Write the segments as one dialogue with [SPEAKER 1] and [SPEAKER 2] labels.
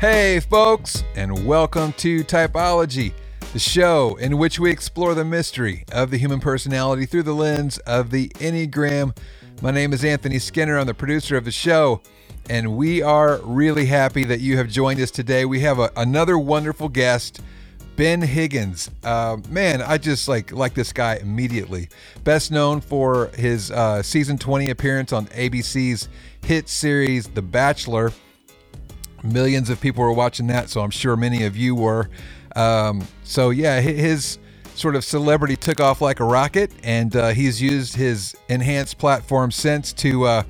[SPEAKER 1] Hey, folks, and welcome to Typology, the show in which we explore the mystery of the human personality through the lens of the Enneagram. My name is Anthony Skinner. I'm the producer of the show, and we are really happy that you have joined us today. We have a, another wonderful guest. Ben Higgins, uh, man, I just like like this guy immediately. Best known for his uh, season 20 appearance on ABC's hit series The Bachelor. Millions of people were watching that, so I'm sure many of you were. Um, so yeah, his sort of celebrity took off like a rocket, and uh, he's used his enhanced platform since to uh,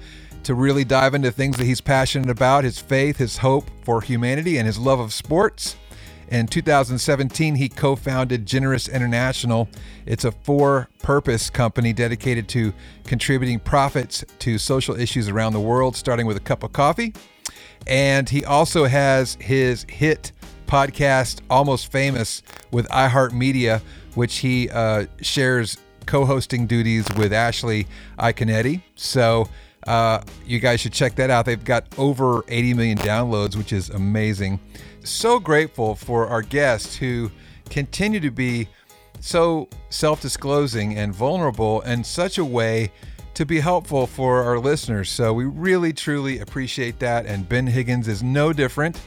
[SPEAKER 1] to really dive into things that he's passionate about: his faith, his hope for humanity, and his love of sports. In 2017, he co founded Generous International. It's a for purpose company dedicated to contributing profits to social issues around the world, starting with a cup of coffee. And he also has his hit podcast, Almost Famous, with iHeartMedia, which he uh, shares co hosting duties with Ashley Iaconetti. So uh, you guys should check that out. They've got over 80 million downloads, which is amazing. So grateful for our guests who continue to be so self disclosing and vulnerable in such a way to be helpful for our listeners. So we really, truly appreciate that. And Ben Higgins is no different.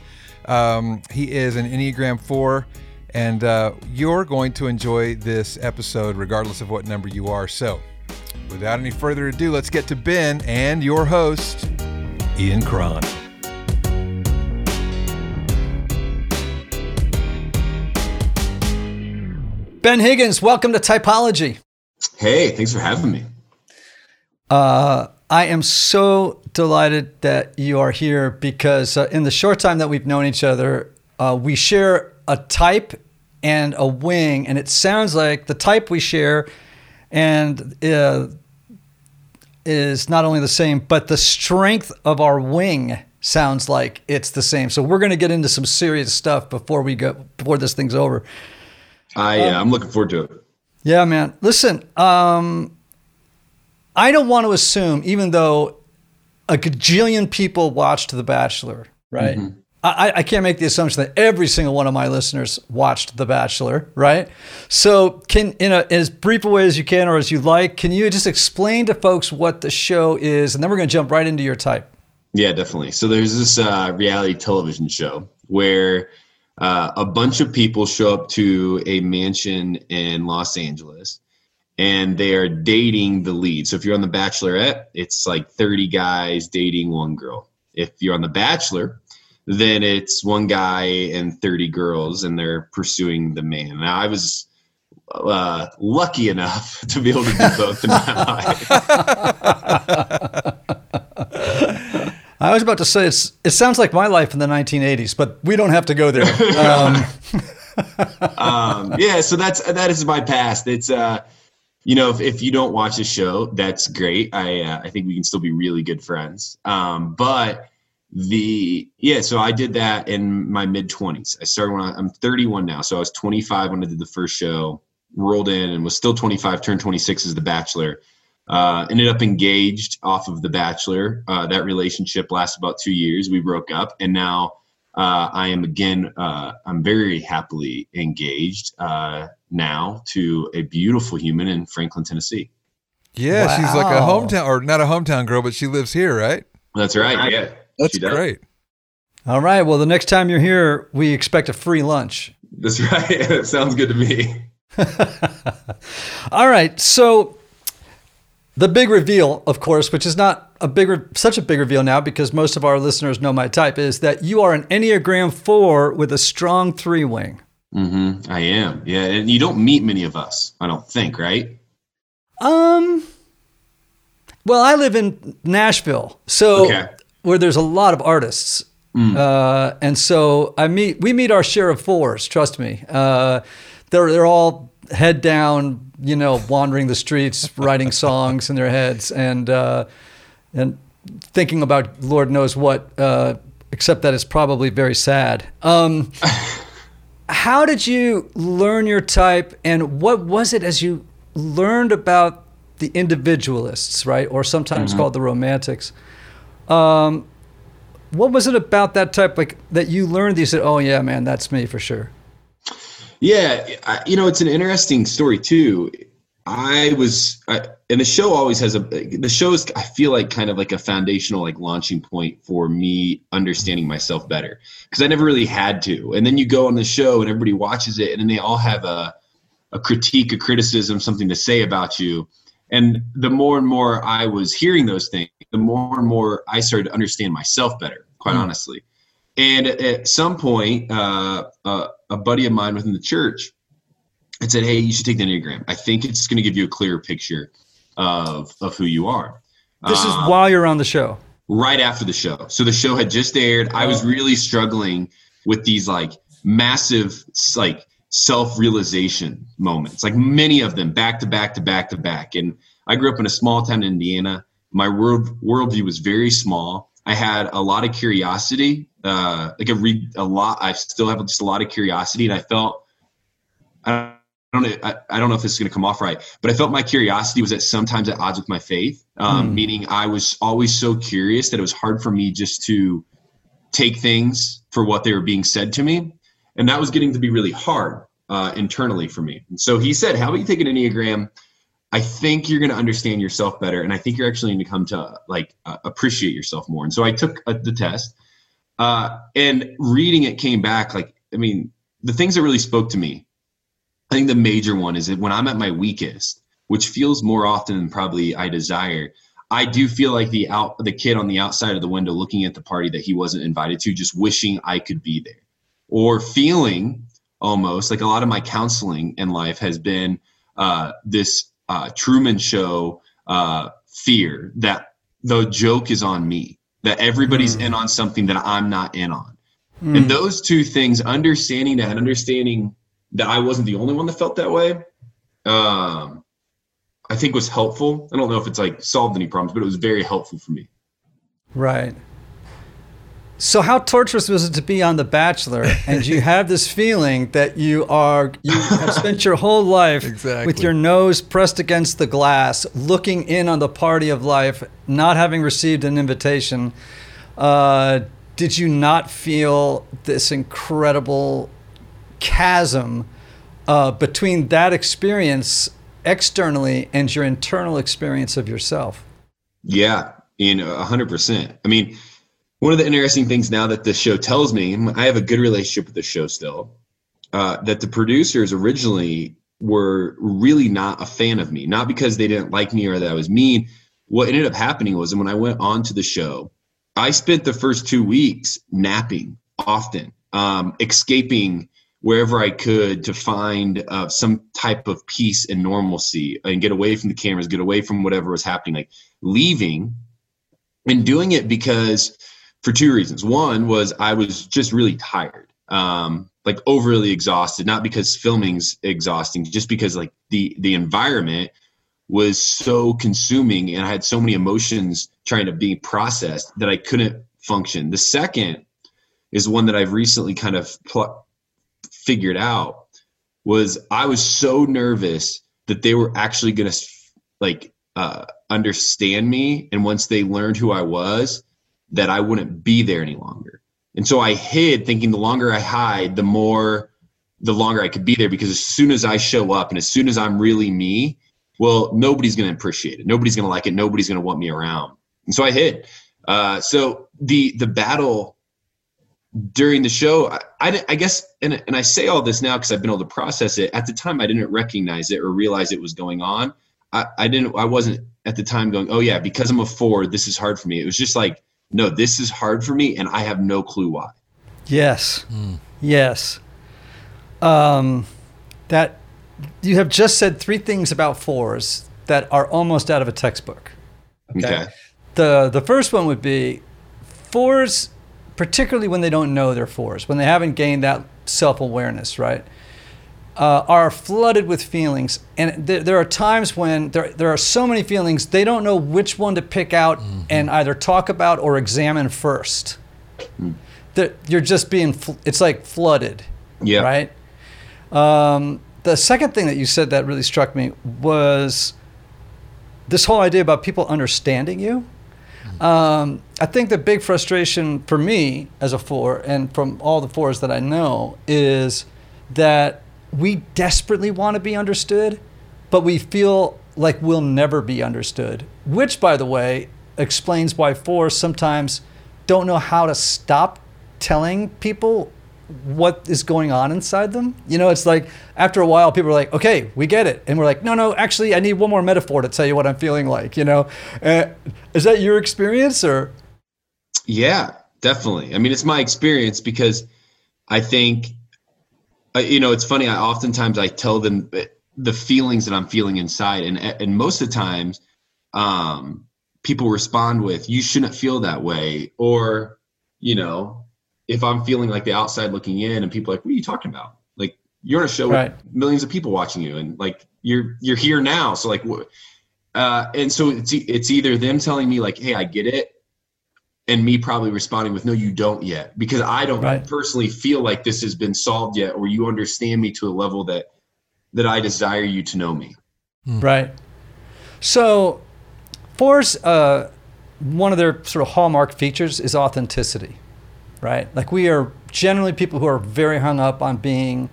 [SPEAKER 1] Um, he is an Enneagram 4, and uh, you're going to enjoy this episode regardless of what number you are. So without any further ado, let's get to Ben and your host, Ian Cron.
[SPEAKER 2] Ben Higgins, welcome to Typology.
[SPEAKER 3] Hey, thanks for having me.
[SPEAKER 2] Uh, I am so delighted that you are here because uh, in the short time that we've known each other, uh, we share a type and a wing, and it sounds like the type we share and uh, is not only the same, but the strength of our wing sounds like it's the same. So we're going to get into some serious stuff before we go before this thing's over.
[SPEAKER 3] I yeah, uh, I'm looking forward to it.
[SPEAKER 2] Yeah, man. Listen, um, I don't want to assume, even though a gajillion people watched The Bachelor, right? Mm-hmm. I, I can't make the assumption that every single one of my listeners watched The Bachelor, right? So, can in a as brief a way as you can, or as you like, can you just explain to folks what the show is, and then we're going to jump right into your type.
[SPEAKER 3] Yeah, definitely. So there's this uh, reality television show where uh, a bunch of people show up to a mansion in Los Angeles and they are dating the lead. So if you're on The Bachelorette, it's like 30 guys dating one girl. If you're on The Bachelor, then it's one guy and 30 girls and they're pursuing the man. Now, I was uh, lucky enough to be able to do both in my
[SPEAKER 2] life. I was about to say it's. It sounds like my life in the 1980s, but we don't have to go there. Um,
[SPEAKER 3] um, yeah, so that's that is my past. It's uh, you know, if, if you don't watch the show, that's great. I uh, I think we can still be really good friends. Um, but the yeah, so I did that in my mid 20s. I started when I, I'm 31 now, so I was 25 when I did the first show. Rolled in and was still 25, turned 26 as The Bachelor uh, ended up engaged off of The Bachelor. Uh, that relationship lasted about two years. We broke up, and now uh, I am again. Uh, I'm very happily engaged uh, now to a beautiful human in Franklin, Tennessee.
[SPEAKER 1] Yeah, wow. she's like a hometown, or not a hometown girl, but she lives here, right?
[SPEAKER 3] That's right. Yeah,
[SPEAKER 1] that's great.
[SPEAKER 2] All right. Well, the next time you're here, we expect a free lunch.
[SPEAKER 3] That's right. Sounds good to me.
[SPEAKER 2] All right. So the big reveal, of course, which is not a big, such a big reveal now because most of our listeners know my type, is that you are an Enneagram Four with a strong three wing.
[SPEAKER 3] Mm-hmm. I am, yeah, and you don't meet many of us, I don't think, right?
[SPEAKER 2] Um. Well, I live in Nashville, so okay. where there's a lot of artists, mm. uh, and so I meet we meet our share of fours. Trust me, uh, they're they're all head down you know, wandering the streets, writing songs in their heads, and uh, and thinking about Lord knows what, uh, except that it's probably very sad. Um, how did you learn your type, and what was it as you learned about the individualists, right, or sometimes mm-hmm. called the romantics? Um, what was it about that type like that you learned? You said, "Oh yeah, man, that's me for sure."
[SPEAKER 3] Yeah, I, you know, it's an interesting story too. I was, I, and the show always has a. The show is, I feel like, kind of like a foundational, like launching point for me understanding myself better because I never really had to. And then you go on the show and everybody watches it, and then they all have a, a critique, a criticism, something to say about you. And the more and more I was hearing those things, the more and more I started to understand myself better. Quite mm. honestly, and at some point, uh, uh, a buddy of mine within the church had said, "Hey, you should take the Enneagram. I think it's going to give you a clearer picture of of who you are."
[SPEAKER 2] This is um, while you're on the show.
[SPEAKER 3] Right after the show. So the show had just aired. I was oh. really struggling with these like massive like self-realization moments, like many of them back to back to back to back. And I grew up in a small town in Indiana. My world worldview was very small. I had a lot of curiosity uh, like I read a lot. I still have just a lot of curiosity, and I felt I don't know. I, I don't know if this is going to come off right, but I felt my curiosity was at sometimes at odds with my faith. Um, mm. Meaning, I was always so curious that it was hard for me just to take things for what they were being said to me, and that was getting to be really hard uh, internally for me. And so he said, "How about you take an enneagram?" I think you're going to understand yourself better, and I think you're actually going to come to like uh, appreciate yourself more. And so I took uh, the test, uh, and reading it came back like, I mean, the things that really spoke to me, I think the major one is that when I'm at my weakest, which feels more often than probably I desire, I do feel like the out the kid on the outside of the window looking at the party that he wasn't invited to, just wishing I could be there. Or feeling almost like a lot of my counseling in life has been uh, this uh, Truman Show uh, fear that the joke is on me that everybody's mm. in on something that I'm not in on. Mm. And those two things, understanding that, understanding that I wasn't the only one that felt that way, um, I think was helpful. I don't know if it's like solved any problems, but it was very helpful for me.
[SPEAKER 2] Right. So how torturous was it to be on The Bachelor and you have this feeling that you are you have spent your whole life exactly. with your nose pressed against the glass, looking in on the party of life, not having received an invitation. Uh, did you not feel this incredible chasm uh, between that experience externally and your internal experience of yourself?
[SPEAKER 3] Yeah, in a hundred percent. I mean one of the interesting things now that the show tells me, I have a good relationship with the show still, uh, that the producers originally were really not a fan of me, not because they didn't like me or that I was mean. What ended up happening was, and when I went on to the show, I spent the first two weeks napping often, um, escaping wherever I could to find uh, some type of peace and normalcy and get away from the cameras, get away from whatever was happening, like leaving and doing it because for two reasons. One was I was just really tired, um, like overly exhausted. Not because filming's exhausting, just because like the the environment was so consuming, and I had so many emotions trying to be processed that I couldn't function. The second is one that I've recently kind of pl- figured out was I was so nervous that they were actually going to like uh, understand me, and once they learned who I was that I wouldn't be there any longer. And so I hid thinking the longer I hide, the more the longer I could be there because as soon as I show up and as soon as I'm really me, well, nobody's going to appreciate it. Nobody's going to like it. Nobody's going to want me around. And so I hid. Uh, so the the battle during the show, I, I, I guess, and, and I say all this now because I've been able to process it. At the time, I didn't recognize it or realize it was going on. I, I didn't. I wasn't at the time going, oh yeah, because I'm a four, this is hard for me. It was just like no, this is hard for me and I have no clue why.
[SPEAKER 2] Yes. Mm. Yes. Um, that you have just said three things about fours that are almost out of a textbook.
[SPEAKER 3] Okay. okay.
[SPEAKER 2] The the first one would be fours, particularly when they don't know they're fours, when they haven't gained that self awareness, right? Uh, are flooded with feelings. And th- there are times when there, there are so many feelings, they don't know which one to pick out mm-hmm. and either talk about or examine first. Mm. You're just being, fl- it's like flooded.
[SPEAKER 3] Yeah.
[SPEAKER 2] Right? Um, the second thing that you said that really struck me was this whole idea about people understanding you. Um, I think the big frustration for me as a four, and from all the fours that I know, is that we desperately want to be understood, but we feel like we'll never be understood. Which, by the way, explains why fours sometimes don't know how to stop telling people what is going on inside them. You know, it's like after a while, people are like, okay, we get it. And we're like, no, no, actually, I need one more metaphor to tell you what I'm feeling like, you know? Uh, is that your experience or?
[SPEAKER 3] Yeah, definitely. I mean, it's my experience because I think, uh, you know, it's funny. I oftentimes I tell them the feelings that I'm feeling inside. And, and most of the times, um, people respond with, you shouldn't feel that way. Or, you know, if I'm feeling like the outside looking in and people are like, what are you talking about? Like you're on a show right. with millions of people watching you and like you're, you're here now. So like, uh, and so it's, it's either them telling me like, Hey, I get it. And me probably responding with, no, you don't yet, because I don't right. personally feel like this has been solved yet, or you understand me to a level that, that I desire you to know me.
[SPEAKER 2] Hmm. Right. So Fours, uh, one of their sort of hallmark features is authenticity right? Like we are generally people who are very hung up on being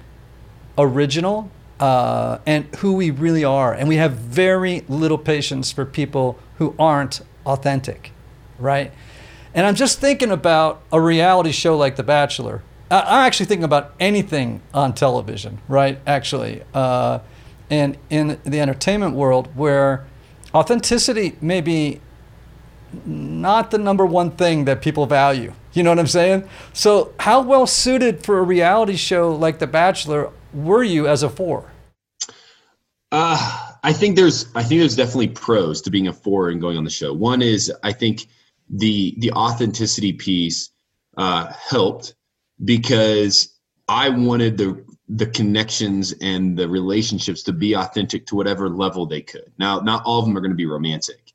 [SPEAKER 2] original uh, and who we really are. And we have very little patience for people who aren't authentic, right? And I'm just thinking about a reality show like The Bachelor. I'm actually thinking about anything on television, right? Actually. Uh, and in the entertainment world where authenticity may be not the number one thing that people value, you know what I'm saying? So, how well suited for a reality show like The Bachelor were you as a four?
[SPEAKER 3] Uh, I think there's I think there's definitely pros to being a four and going on the show. One is I think the the authenticity piece uh, helped because I wanted the the connections and the relationships to be authentic to whatever level they could. Now, not all of them are going to be romantic,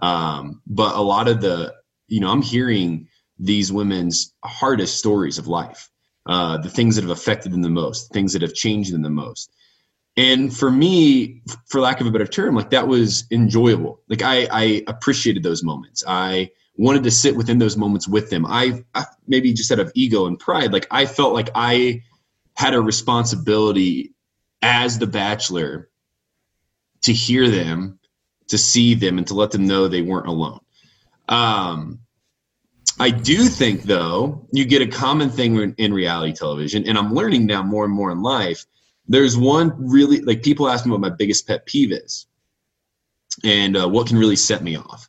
[SPEAKER 3] um, but a lot of the you know I'm hearing these women's hardest stories of life, uh, the things that have affected them the most, things that have changed them the most. And for me, for lack of a better term, like that was enjoyable. Like I, I appreciated those moments. I wanted to sit within those moments with them. I, I maybe just out of ego and pride, like I felt like I had a responsibility as the bachelor to hear them, to see them, and to let them know they weren't alone. Um, I do think, though, you get a common thing in reality television, and I'm learning now more and more in life. There's one really like people ask me what my biggest pet peeve is, and uh, what can really set me off,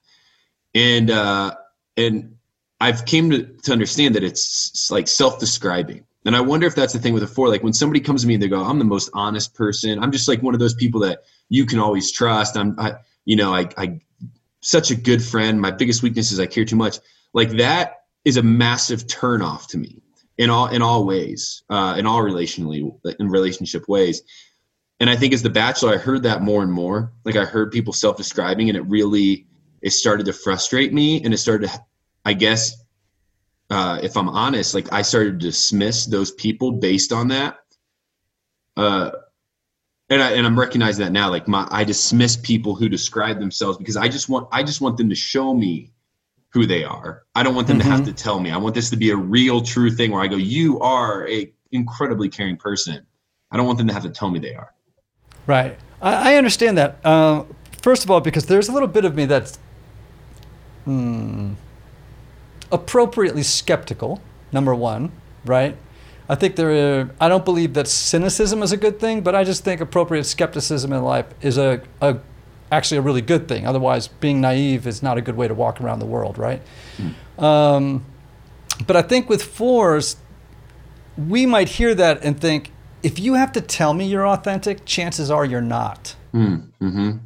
[SPEAKER 3] and uh, and I've came to, to understand that it's like self-describing. And I wonder if that's the thing with a four. Like when somebody comes to me and they go, "I'm the most honest person. I'm just like one of those people that you can always trust. I'm, I, you know, I, I, such a good friend. My biggest weakness is I care too much." like that is a massive turnoff to me in all in all ways, uh, in all relationally in relationship ways. And I think as the Bachelor, I heard that more and more. Like I heard people self-describing, and it really it started to frustrate me, and it started to, I guess, uh, if I'm honest, like I started to dismiss those people based on that. Uh, and I, and I'm recognizing that now. Like my, I dismiss people who describe themselves because I just want I just want them to show me who they are. I don't want them mm-hmm. to have mm-hmm. to tell me. I want this to be a real, true thing where I go, "You are a incredibly caring person." I don't want them to have to tell me they are.
[SPEAKER 2] Right. I, I understand that. Uh, first of all, because there's a little bit of me that's hmm, appropriately skeptical. Number one, right? I think there. Are, I don't believe that cynicism is a good thing, but I just think appropriate skepticism in life is a, a actually a really good thing. Otherwise, being naive is not a good way to walk around the world, right? Mm. Um, but I think with fours, we might hear that and think, if you have to tell me you're authentic, chances are you're not.
[SPEAKER 3] Mm, mm-hmm.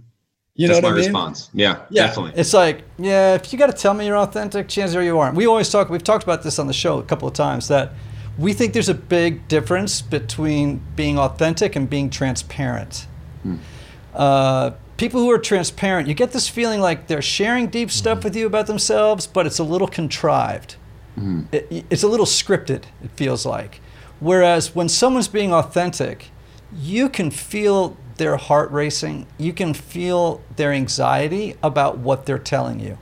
[SPEAKER 2] You know
[SPEAKER 3] That's
[SPEAKER 2] what I
[SPEAKER 3] mean? response. Yeah, yeah, definitely.
[SPEAKER 2] It's like, yeah, if you got to tell me you're authentic, chances are you aren't. We always talk. We've talked about this on the show a couple of times that we think there's a big difference between being authentic and being transparent. Mm. Uh, people who are transparent, you get this feeling like they're sharing deep stuff mm-hmm. with you about themselves, but it's a little contrived. Mm-hmm. It, it's a little scripted, it feels like. Whereas when someone's being authentic, you can feel their heart racing, you can feel their anxiety about what they're telling you.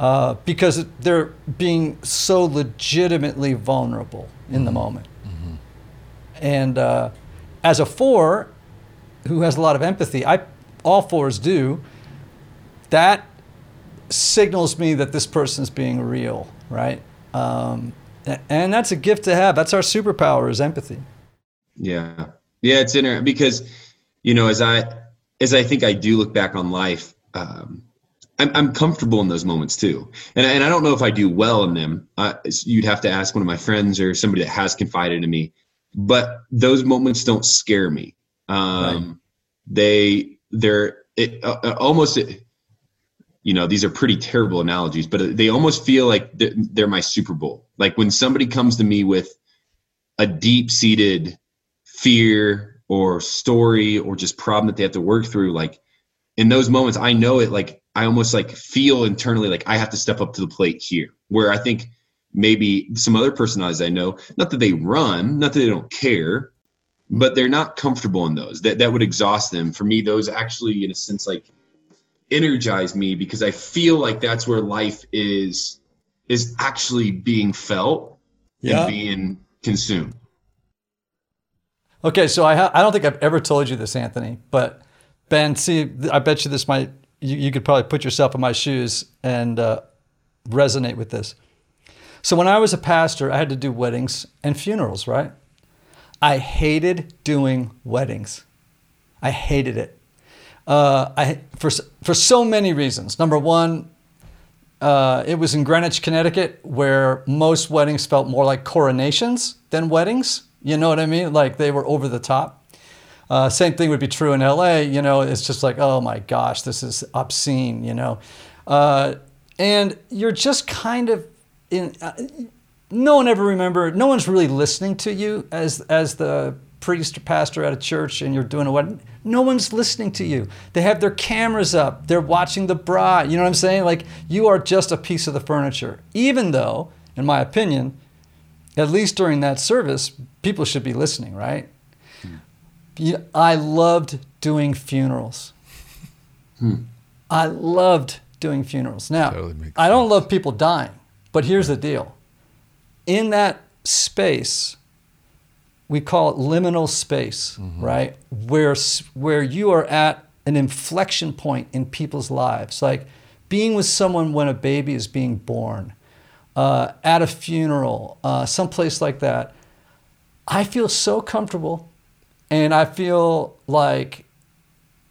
[SPEAKER 2] uh, because they're being so legitimately vulnerable in the moment. Mm-hmm. And uh, as a four, who has a lot of empathy, I all fours do. That signals me that this person's being real, right? Um, and that's a gift to have. That's our superpower is empathy.
[SPEAKER 3] Yeah, yeah, it's interesting because you know as I as I think I do look back on life. Um, I'm, I'm comfortable in those moments too. And, and I don't know if I do well in them. Uh, you'd have to ask one of my friends or somebody that has confided in me. But those moments don't scare me. Um, right. They they're it, uh, uh almost you know these are pretty terrible analogies, but they almost feel like they're, they're my Super Bowl. Like when somebody comes to me with a deep seated fear or story or just problem that they have to work through, like in those moments, I know it like I almost like feel internally like I have to step up to the plate here. Where I think maybe some other personalities I know, not that they run, not that they don't care, but they're not comfortable in those. That that would exhaust them. For me, those actually, in a sense, like energize me because I feel like that's where life is is actually being felt yeah. and being consumed.
[SPEAKER 2] Okay, so I ha- I don't think I've ever told you this, Anthony, but Ben, see, I bet you this might you, you could probably put yourself in my shoes and uh, resonate with this. So when I was a pastor, I had to do weddings and funerals, right? I hated doing weddings. I hated it. Uh, I for for so many reasons. Number one, uh, it was in Greenwich, Connecticut, where most weddings felt more like coronations than weddings. You know what I mean? Like they were over the top. Uh, same thing would be true in LA. You know, it's just like, oh my gosh, this is obscene. You know, uh, and you're just kind of in. Uh, no one ever remember. No one's really listening to you as as the priest or pastor at a church, and you're doing a wedding. No one's listening to you. They have their cameras up. They're watching the bride. You know what I'm saying? Like you are just a piece of the furniture. Even though, in my opinion, at least during that service, people should be listening, right? I loved doing funerals. Hmm. I loved doing funerals. Now, totally I don't love people dying, but here's the deal. In that space, we call it liminal space, mm-hmm. right? Where where you are at an inflection point in people's lives, like being with someone when a baby is being born, uh, at a funeral, uh, someplace like that. I feel so comfortable and I feel like,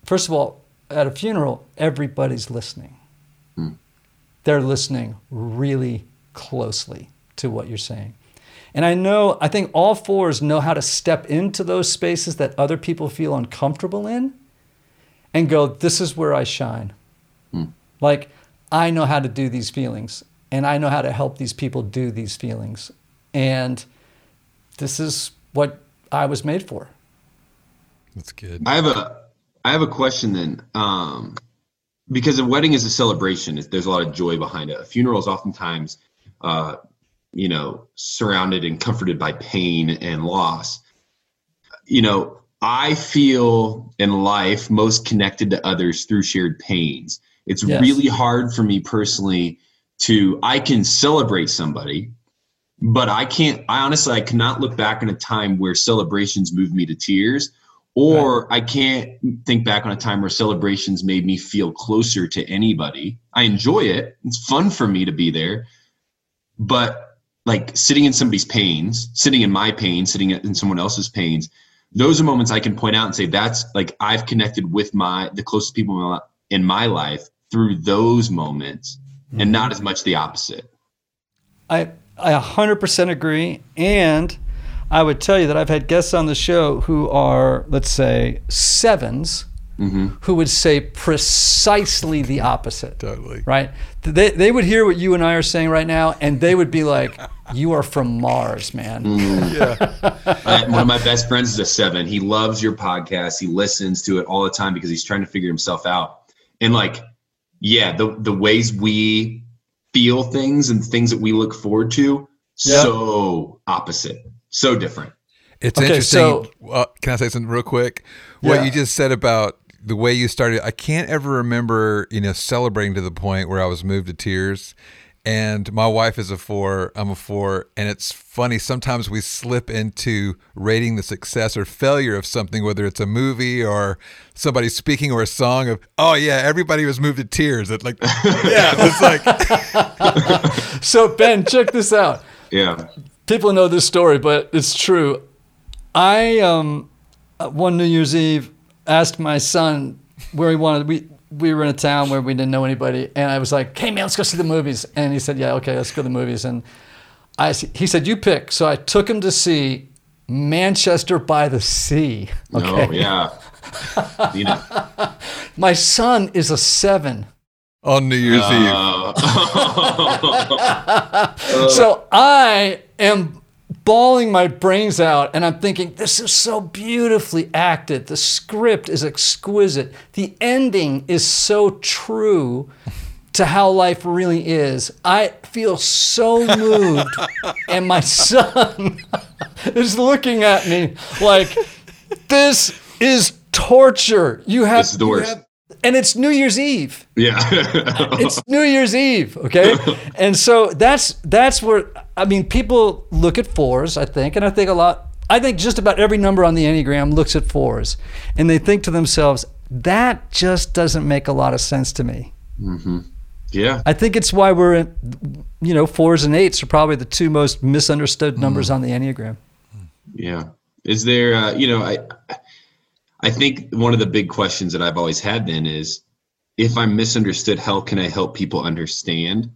[SPEAKER 2] first of all, at a funeral, everybody's listening. Hmm. They're listening really closely to what you're saying. And I know, I think all fours know how to step into those spaces that other people feel uncomfortable in and go, this is where I shine. Hmm. Like, I know how to do these feelings and I know how to help these people do these feelings. And this is what I was made for.
[SPEAKER 1] That's good.
[SPEAKER 3] I have a I have a question then. Um, because a wedding is a celebration, there's a lot of joy behind it. A funeral is oftentimes, uh, you know, surrounded and comforted by pain and loss. You know, I feel in life most connected to others through shared pains. It's yes. really hard for me personally to I can celebrate somebody, but I can't. I honestly I cannot look back on a time where celebrations moved me to tears or right. I can't think back on a time where celebrations made me feel closer to anybody. I enjoy it. It's fun for me to be there. But like sitting in somebody's pains, sitting in my pain, sitting in someone else's pains, those are moments I can point out and say that's like I've connected with my the closest people in my life through those moments mm-hmm. and not as much the opposite.
[SPEAKER 2] I I 100% agree and I would tell you that I've had guests on the show who are, let's say, 7s mm-hmm. who would say precisely the opposite.
[SPEAKER 1] Totally.
[SPEAKER 2] Right? They, they would hear what you and I are saying right now, and they would be like, You are from Mars, man. Mm.
[SPEAKER 3] Yeah. one of my best friends is a seven. He loves your podcast. He listens to it all the time because he's trying to figure himself out. And like, yeah, the the ways we feel things and things that we look forward to, yep. so opposite so different.
[SPEAKER 1] It's okay, interesting. So, uh, can I say something real quick? What yeah. you just said about the way you started. I can't ever remember, you know, celebrating to the point where I was moved to tears. And my wife is a four, I'm a four. And it's funny, sometimes we slip into rating the success or failure of something, whether it's a movie or somebody speaking or a song of, oh, yeah, everybody was moved to tears. It's like, yeah, it's
[SPEAKER 2] like. so, Ben, check this out.
[SPEAKER 3] Yeah.
[SPEAKER 2] People know this story, but it's true. I, um, one New Year's Eve, asked my son where he wanted, we, we were in a town where we didn't know anybody, and I was like, "Hey man, let's go see the movies." And he said, "Yeah, okay, let's go to the movies." And I, he said, "You pick." So I took him to see Manchester by the Sea.
[SPEAKER 3] Okay? Oh yeah. you know.
[SPEAKER 2] My son is a seven.
[SPEAKER 1] On New Year's uh,
[SPEAKER 2] Eve. so I am bawling my brains out and I'm thinking, this is so beautifully acted. The script is exquisite. The ending is so true to how life really is. I feel so moved. and my son is looking at me like, this is torture. You have,
[SPEAKER 3] this is the worst.
[SPEAKER 2] Have, and it's New Year's Eve.
[SPEAKER 3] Yeah.
[SPEAKER 2] it's New Year's Eve, okay? And so that's that's where I mean people look at fours, I think, and I think a lot I think just about every number on the Enneagram looks at fours and they think to themselves, that just doesn't make a lot of sense to me.
[SPEAKER 3] Mm-hmm. Yeah.
[SPEAKER 2] I think it's why we're you know, fours and eights are probably the two most misunderstood numbers mm. on the Enneagram.
[SPEAKER 3] Yeah. Is there, uh, you know, I, I think one of the big questions that I've always had then is if I'm misunderstood, how can I help people understand?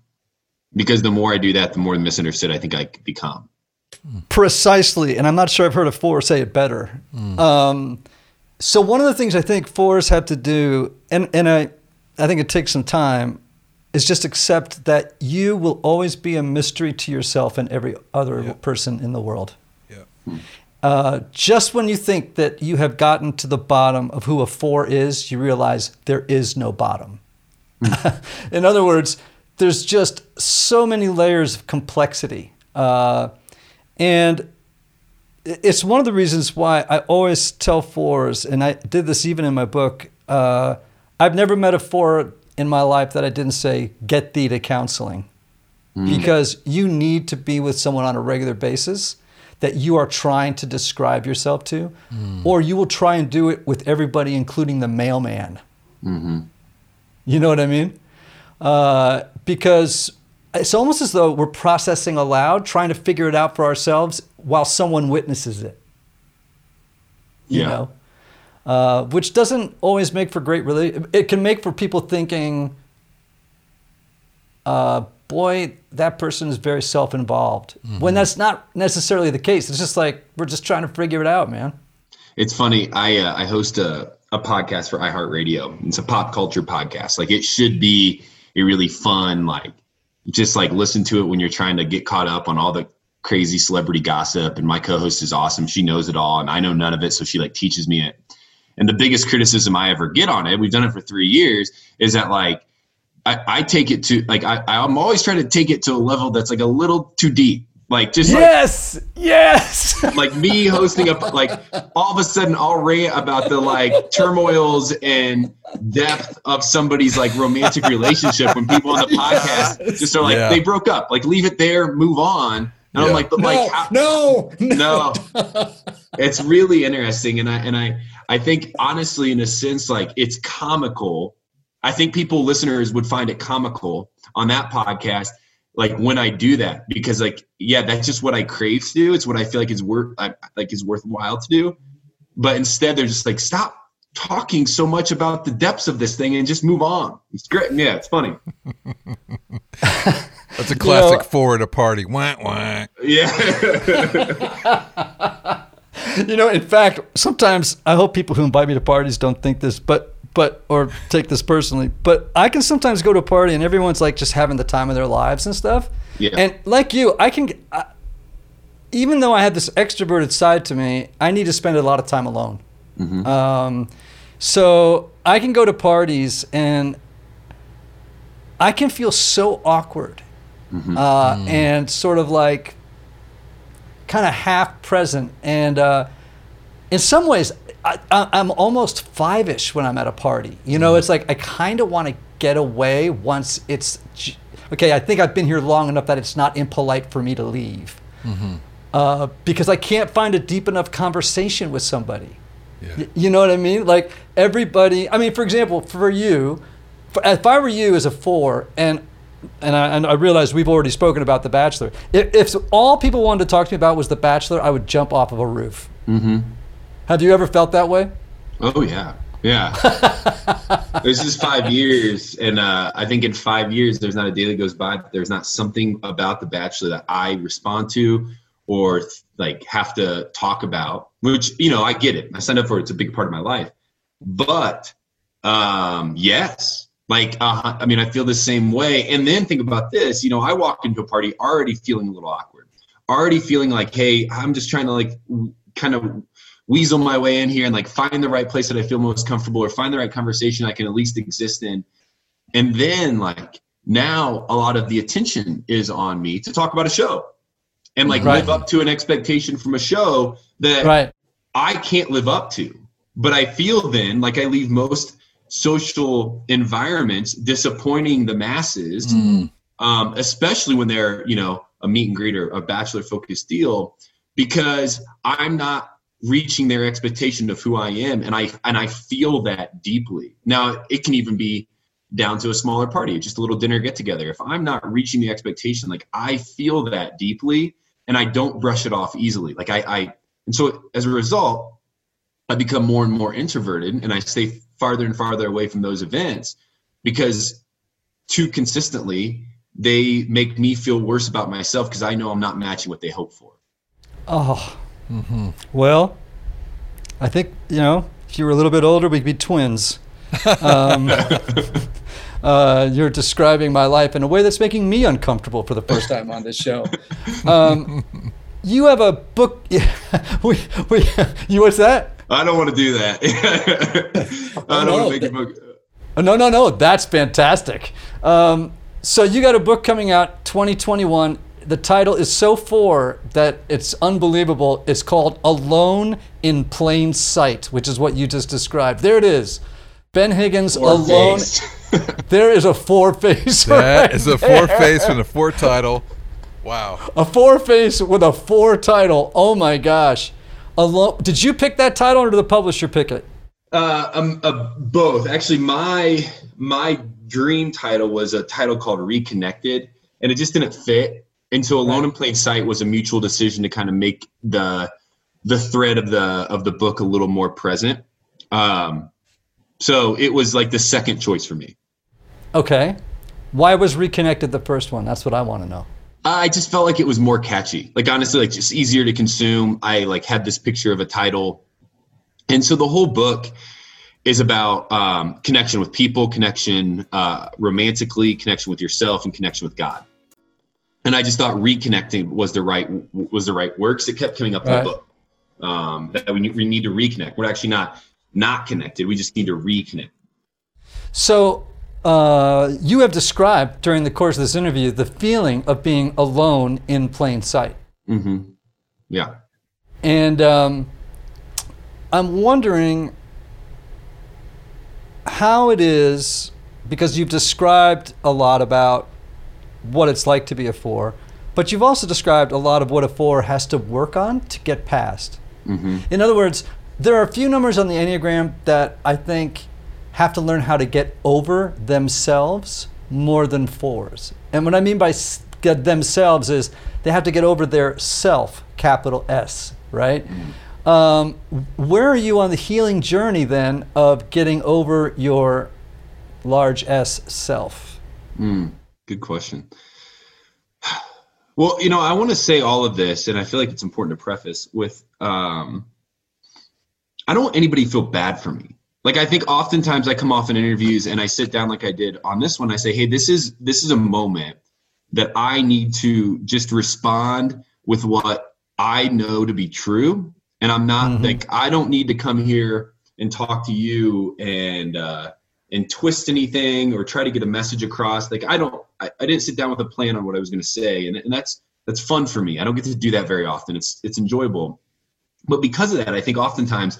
[SPEAKER 3] Because the more I do that, the more misunderstood I think I become.
[SPEAKER 2] Precisely. And I'm not sure I've heard a four say it better. Mm. Um, so, one of the things I think fours have to do, and, and I, I think it takes some time, is just accept that you will always be a mystery to yourself and every other yep. person in the world.
[SPEAKER 1] Yeah.
[SPEAKER 2] Hmm. Uh, just when you think that you have gotten to the bottom of who a four is, you realize there is no bottom. Mm. In other words, there's just so many layers of complexity. Uh, and it's one of the reasons why I always tell fours, and I did this even in my book. Uh, I've never met a four in my life that I didn't say, get thee to counseling. Mm. Because you need to be with someone on a regular basis that you are trying to describe yourself to, mm. or you will try and do it with everybody, including the mailman.
[SPEAKER 3] Mm-hmm.
[SPEAKER 2] You know what I mean? Uh, because it's almost as though we're processing aloud, trying to figure it out for ourselves while someone witnesses it. You yeah. know? Uh, which doesn't always make for great really. It can make for people thinking, uh, boy, that person is very self involved. Mm-hmm. When that's not necessarily the case. It's just like, we're just trying to figure it out, man.
[SPEAKER 3] It's funny. I, uh, I host a, a podcast for iHeartRadio. It's a pop culture podcast. Like, it should be a really fun, like, just like listen to it when you're trying to get caught up on all the crazy celebrity gossip. And my co host is awesome. She knows it all, and I know none of it. So she like teaches me it. And the biggest criticism I ever get on it, we've done it for three years, is that like, I, I take it to like I, I'm always trying to take it to a level that's like a little too deep. Like just
[SPEAKER 2] yes, like, yes.
[SPEAKER 3] like me hosting a like all of a sudden I'll rant about the like turmoils and depth of somebody's like romantic relationship when people on the podcast yes. just are like yeah. they broke up. Like leave it there, move on. And yeah. I'm like, but
[SPEAKER 2] no,
[SPEAKER 3] like
[SPEAKER 2] how, no,
[SPEAKER 3] no, no. it's really interesting, and I and I I think honestly, in a sense, like it's comical I think people listeners would find it comical on that podcast like when I do that because like yeah that's just what I crave to do. It's what I feel like is worth like is worthwhile to do. But instead they're just like stop talking so much about the depths of this thing and just move on. It's great. Yeah it's funny.
[SPEAKER 1] That's a classic you know, forward a party. Wah wah.
[SPEAKER 3] Yeah.
[SPEAKER 2] You know in fact sometimes I hope people who invite me to parties don't think this but but or take this personally, but I can sometimes go to a party and everyone's like just having the time of their lives and stuff.
[SPEAKER 3] Yeah.
[SPEAKER 2] And like you, I can, I, even though I have this extroverted side to me, I need to spend a lot of time alone. Mm-hmm. Um, so I can go to parties and I can feel so awkward mm-hmm. uh, mm. and sort of like kind of half present. And uh, in some ways, I, am almost five ish when I'm at a party. You know, mm-hmm. it's like I kind of want to get away once it's okay. I think I've been here long enough that it's not impolite for me to leave mm-hmm. uh, because I can't find a deep enough conversation with somebody. Yeah. Y- you know what I mean? Like everybody. I mean, for example, for you, for, if I were you as a four and and I, and I realize we've already spoken about The Bachelor. If, if, all people wanted to talk to me about was The Bachelor, I would jump off of a roof. Mm-hmm. Have you ever felt that way?
[SPEAKER 3] Oh yeah, yeah. this is five years, and uh, I think in five years, there's not a day that goes by that there's not something about The Bachelor that I respond to or like have to talk about. Which you know, I get it. I signed up for it. It's a big part of my life. But um, yes, like uh, I mean, I feel the same way. And then think about this. You know, I walk into a party already feeling a little awkward, already feeling like, hey, I'm just trying to like kind of weasel my way in here and like find the right place that I feel most comfortable or find the right conversation I can at least exist in. And then like now a lot of the attention is on me to talk about a show and like right. live up to an expectation from a show that right. I can't live up to. But I feel then like I leave most social environments disappointing the masses, mm. um, especially when they're, you know, a meet and greet or a bachelor focused deal, because I'm not reaching their expectation of who I am and I and I feel that deeply. Now it can even be down to a smaller party, just a little dinner get together. If I'm not reaching the expectation, like I feel that deeply and I don't brush it off easily. Like I, I and so as a result, I become more and more introverted and I stay farther and farther away from those events because too consistently they make me feel worse about myself because I know I'm not matching what they hope for.
[SPEAKER 2] Oh, Mm-hmm. Well, I think you know if you were a little bit older, we'd be twins. Um, uh, you're describing my life in a way that's making me uncomfortable for the first time on this show. Um, you have a book. we, we, you what's that?
[SPEAKER 3] I don't want to do that. I don't no, want to make a book.
[SPEAKER 2] No, no, no. That's fantastic. Um, so you got a book coming out 2021 the title is so for that it's unbelievable. It's called Alone in Plain Sight, which is what you just described. There it is. Ben Higgins four alone. there is a four face.
[SPEAKER 1] That right is a four face and a four title. Wow.
[SPEAKER 2] A four face with a four title. Oh my gosh. Alone. Did you pick that title or did the publisher pick it?
[SPEAKER 3] Uh, um, uh, both. Actually, my my dream title was a title called Reconnected, and it just didn't fit and so alone right. in plain sight was a mutual decision to kind of make the the thread of the of the book a little more present. Um, so it was like the second choice for me.
[SPEAKER 2] Okay. Why was reconnected the first one? That's what i want to know
[SPEAKER 3] i just felt like it was more catchy. Like honestly like just easier to consume. I like had this picture of a title. And so the whole book is about um, connection with people connection uh, romantically connection with yourself and connection with god and I just thought reconnecting was the right was the right word because it kept coming up in the book. Um, that we need, we need to reconnect. We're actually not not connected. We just need to reconnect.
[SPEAKER 2] So uh, you have described during the course of this interview the feeling of being alone in plain sight.
[SPEAKER 3] Mm-hmm. Yeah.
[SPEAKER 2] And um, I'm wondering how it is because you've described a lot about what it's like to be a four, but you've also described a lot of what a four has to work on to get past. Mm-hmm. In other words, there are a few numbers on the Enneagram that I think have to learn how to get over themselves more than fours. And what I mean by get themselves is they have to get over their self, capital S, right? Mm-hmm. Um, where are you on the healing journey then of getting over your large S self?
[SPEAKER 3] Mm. Good question. Well, you know, I want to say all of this, and I feel like it's important to preface with um, I don't want anybody to feel bad for me. Like I think oftentimes I come off in interviews and I sit down like I did on this one. I say, hey, this is this is a moment that I need to just respond with what I know to be true. And I'm not mm-hmm. like I don't need to come here and talk to you and uh and twist anything or try to get a message across. Like I don't, I, I didn't sit down with a plan on what I was going to say, and, and that's that's fun for me. I don't get to do that very often. It's it's enjoyable, but because of that, I think oftentimes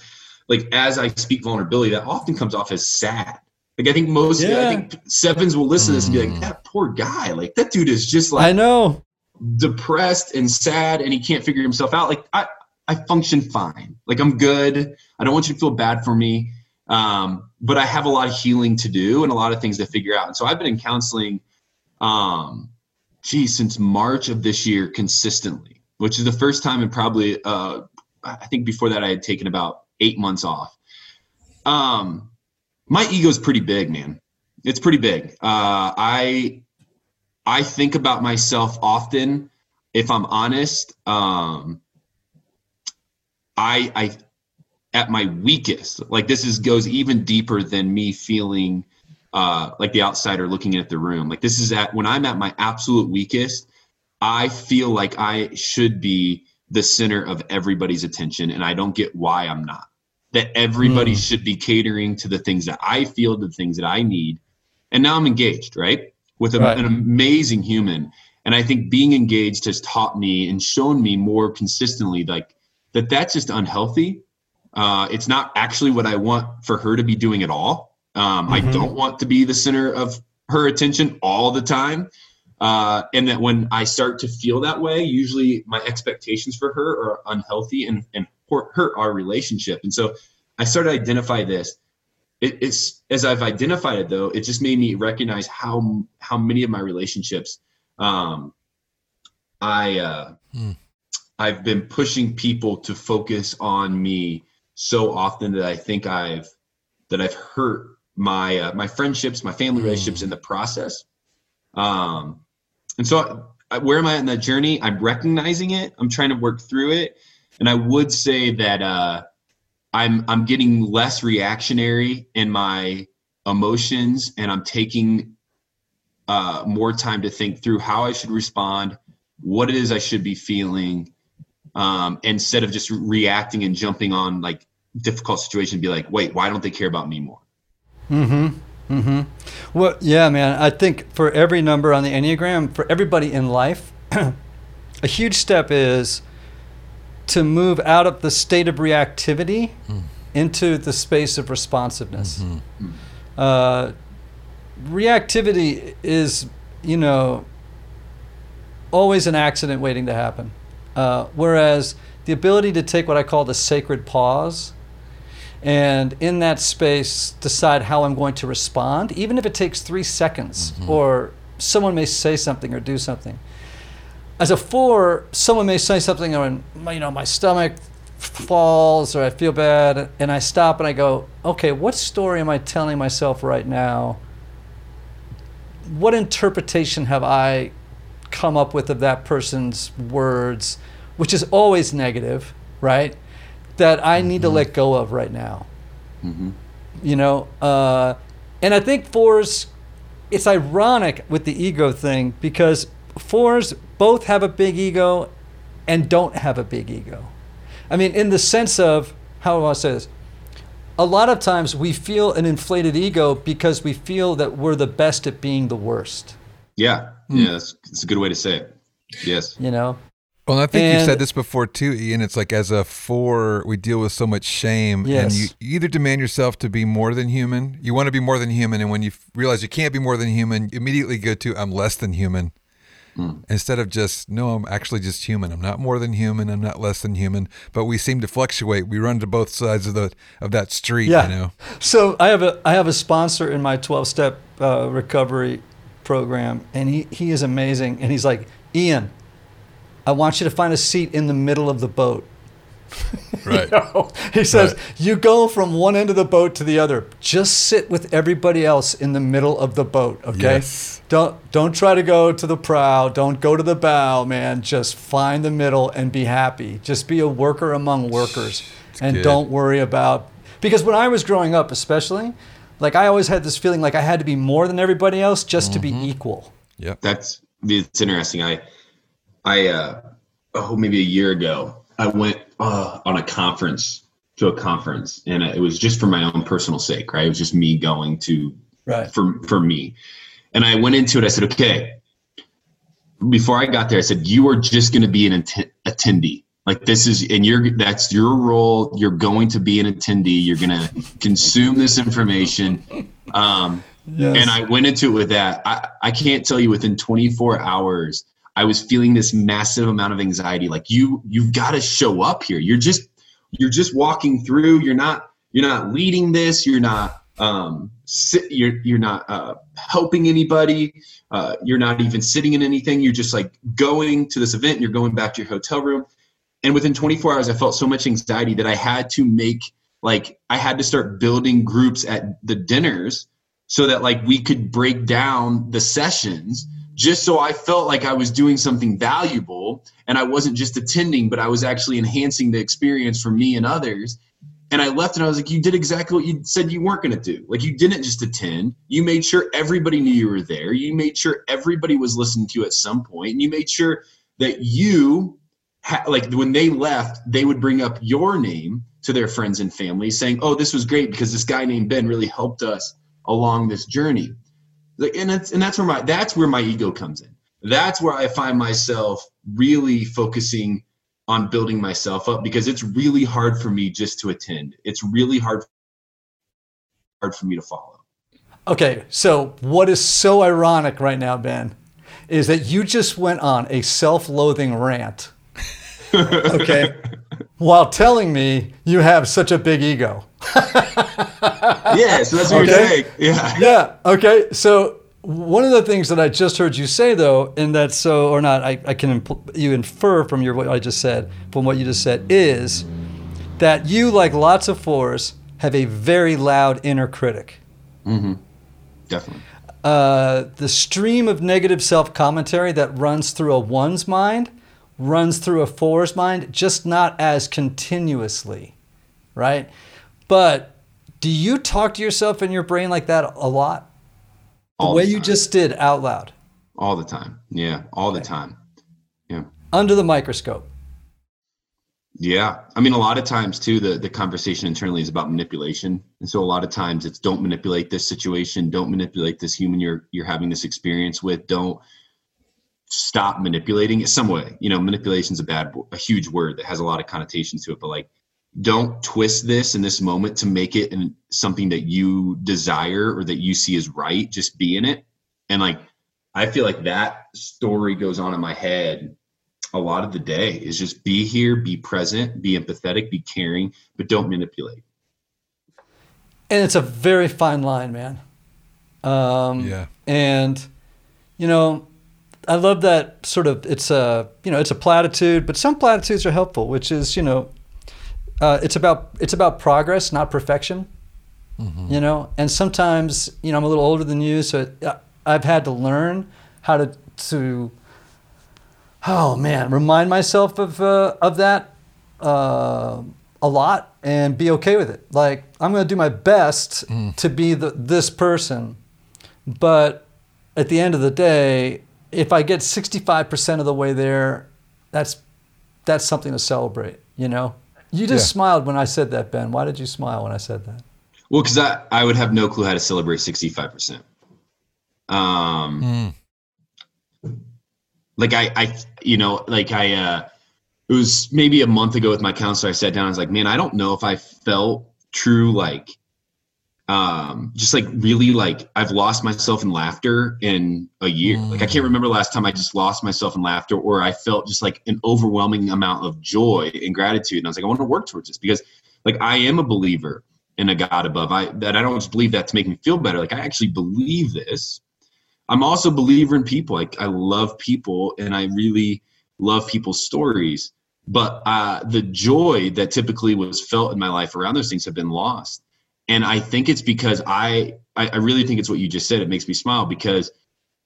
[SPEAKER 3] like as I speak vulnerability, that often comes off as sad. Like I think most, yeah. I think sevens will listen to this and be like, that poor guy, like that dude is just like
[SPEAKER 2] I know
[SPEAKER 3] depressed and sad, and he can't figure himself out. Like I, I function fine. Like I'm good. I don't want you to feel bad for me. Um, but I have a lot of healing to do and a lot of things to figure out. And so I've been in counseling, um, geez, since March of this year consistently, which is the first time in probably, uh, I think before that I had taken about eight months off. Um, my ego is pretty big, man. It's pretty big. Uh, I, I think about myself often. If I'm honest, um, I, I at my weakest, like this is goes even deeper than me feeling uh, like the outsider looking at the room. Like this is at when I'm at my absolute weakest, I feel like I should be the center of everybody's attention, and I don't get why I'm not. That everybody mm. should be catering to the things that I feel, the things that I need. And now I'm engaged, right, with a, right. an amazing human. And I think being engaged has taught me and shown me more consistently, like that that's just unhealthy. Uh, it's not actually what I want for her to be doing at all. Um, mm-hmm. I don't want to be the center of her attention all the time. Uh, and that when I start to feel that way, usually my expectations for her are unhealthy and, and hurt our relationship. And so I started to identify this. It, it's as I've identified it though, it just made me recognize how how many of my relationships um, I uh, mm. I've been pushing people to focus on me so often that I think I've that I've hurt my uh, my friendships, my family relationships in the process. Um, and so, I, where am I in that journey? I'm recognizing it. I'm trying to work through it, and I would say that uh, I'm I'm getting less reactionary in my emotions, and I'm taking uh, more time to think through how I should respond, what it is I should be feeling, um, instead of just reacting and jumping on like difficult situation. And be like, wait, why don't they care about me more?
[SPEAKER 2] Hmm. Mm hmm. Well, yeah, man. I think for every number on the enneagram, for everybody in life, a huge step is to move out of the state of reactivity mm. into the space of responsiveness. Mm-hmm. Uh, reactivity is, you know, always an accident waiting to happen. Uh, whereas the ability to take what I call the sacred pause and in that space decide how I'm going to respond, even if it takes three seconds mm-hmm. or someone may say something or do something. As a four, someone may say something and you know my stomach falls or I feel bad and I stop and I go, okay, what story am I telling myself right now? What interpretation have I come up with of that person's words, which is always negative, right? That I need mm-hmm. to let go of right now. Mm-hmm. You know, uh, and I think fours, it's ironic with the ego thing because fours both have a big ego and don't have a big ego. I mean, in the sense of, how do I say this? A lot of times we feel an inflated ego because we feel that we're the best at being the worst.
[SPEAKER 3] Yeah. Mm. Yeah. That's, that's a good way to say it. Yes.
[SPEAKER 2] You know?
[SPEAKER 1] Well, I think and, you've said this before too, Ian. It's like as a four, we deal with so much shame, yes. and you, you either demand yourself to be more than human. You want to be more than human, and when you realize you can't be more than human, you immediately go to I'm less than human, mm. instead of just no, I'm actually just human. I'm not more than human. I'm not less than human. But we seem to fluctuate. We run to both sides of the of that street. Yeah. You know.
[SPEAKER 2] So I have a I have a sponsor in my 12 step uh, recovery program, and he he is amazing. And he's like, Ian, I want you to find a seat in the middle of the boat.
[SPEAKER 1] Right.
[SPEAKER 2] you know? He says, right. you go from one end of the boat to the other. Just sit with everybody else in the middle of the boat, okay? Yes. Don't don't try to go to the prow, don't go to the bow, man. Just find the middle and be happy. Just be a worker among workers. It's and good. don't worry about because when I was growing up especially, like I always had this feeling like I had to be more than everybody else just mm-hmm. to be mm-hmm. equal.
[SPEAKER 3] Yeah. That's it's interesting. I I uh, oh maybe a year ago I went uh, on a conference to a conference, and it was just for my own personal sake, right? It was just me going to right for for me, and I went into it. I said, okay. Before I got there, I said, you are just going to be an att- attendee. Like this is, and you're that's your role. You're going to be an attendee. You're going to consume this information. Um, yes. And I went into it with that. I, I can't tell you within 24 hours, I was feeling this massive amount of anxiety. Like you, you've got to show up here. You're just, you're just walking through. You're not, you're not leading this. You're not, um, sit, you're, you're not uh, helping anybody. Uh, you're not even sitting in anything. You're just like going to this event. And you're going back to your hotel room and within 24 hours i felt so much anxiety that i had to make like i had to start building groups at the dinners so that like we could break down the sessions just so i felt like i was doing something valuable and i wasn't just attending but i was actually enhancing the experience for me and others and i left and i was like you did exactly what you said you weren't going to do like you didn't just attend you made sure everybody knew you were there you made sure everybody was listening to you at some point. and you made sure that you ha- like when they left, they would bring up your name to their friends and family, saying, "Oh, this was great because this guy named Ben really helped us along this journey." Like, and that's and that's where my that's where my ego comes in. That's where I find myself really focusing on building myself up because it's really hard for me just to attend. It's really hard hard for me to follow.
[SPEAKER 2] Okay, so what is so ironic right now, Ben, is that you just went on a self-loathing rant okay. While telling me you have such a big ego.
[SPEAKER 3] yeah, so that's what okay? you're saying. Yeah.
[SPEAKER 2] Yeah. Okay. So one of the things that I just heard you say, though, and that's so or not, I, I can impl- you infer from your what I just said, from what you just said, is that you, like lots of fours, have a very loud inner critic.
[SPEAKER 3] Mm-hmm. Definitely.
[SPEAKER 2] Uh, the stream of negative self commentary that runs through a one's mind runs through a four's mind, just not as continuously, right? But do you talk to yourself in your brain like that a lot? The way the you just did out loud.
[SPEAKER 3] All the time. Yeah, all the time. Yeah.
[SPEAKER 2] Under the microscope.
[SPEAKER 3] Yeah. I mean, a lot of times too, the, the conversation internally is about manipulation. And so a lot of times it's don't manipulate this situation, don't manipulate this human you're you're having this experience with, don't stop manipulating it. Some way you know manipulation is a bad a huge word that has a lot of connotations to it but like don't twist this in this moment to make it in something that you desire or that you see as right. Just be in it. And like i feel like that story goes on in my head a lot of the day is just be here be present be empathetic be caring but don't manipulate.
[SPEAKER 2] And it's a very fine line man. Um, yeah. and you know I love that sort of it's a you know it's a platitude, but some platitudes are helpful, which is you know uh, it's about it's about progress, not perfection. Mm-hmm. You know, and sometimes you know I'm a little older than you, so it, I've had to learn how to to oh man remind myself of uh, of that uh, a lot and be okay with it. Like I'm going to do my best mm. to be the, this person, but at the end of the day, if I get 65% of the way there, that's that's something to celebrate, you know? You just yeah. smiled when I said that, Ben. Why did you smile when I said that?
[SPEAKER 3] Well, because I, I would have no clue how to celebrate 65%. Um, mm. Like, I, I, you know, like I, uh, it was maybe a month ago with my counselor. I sat down. I was like, man, I don't know if I felt true, like, um just like really like i've lost myself in laughter in a year. Mm. like i can't remember last time i just lost myself in laughter or i felt just like an overwhelming amount of joy and gratitude. And i was like i want to work towards this because like i am a believer in a god above. I that i don't just believe that to make me feel better. Like i actually believe this. I'm also a believer in people. Like i love people and i really love people's stories. But uh the joy that typically was felt in my life around those things have been lost and i think it's because I, I i really think it's what you just said. It makes me smile because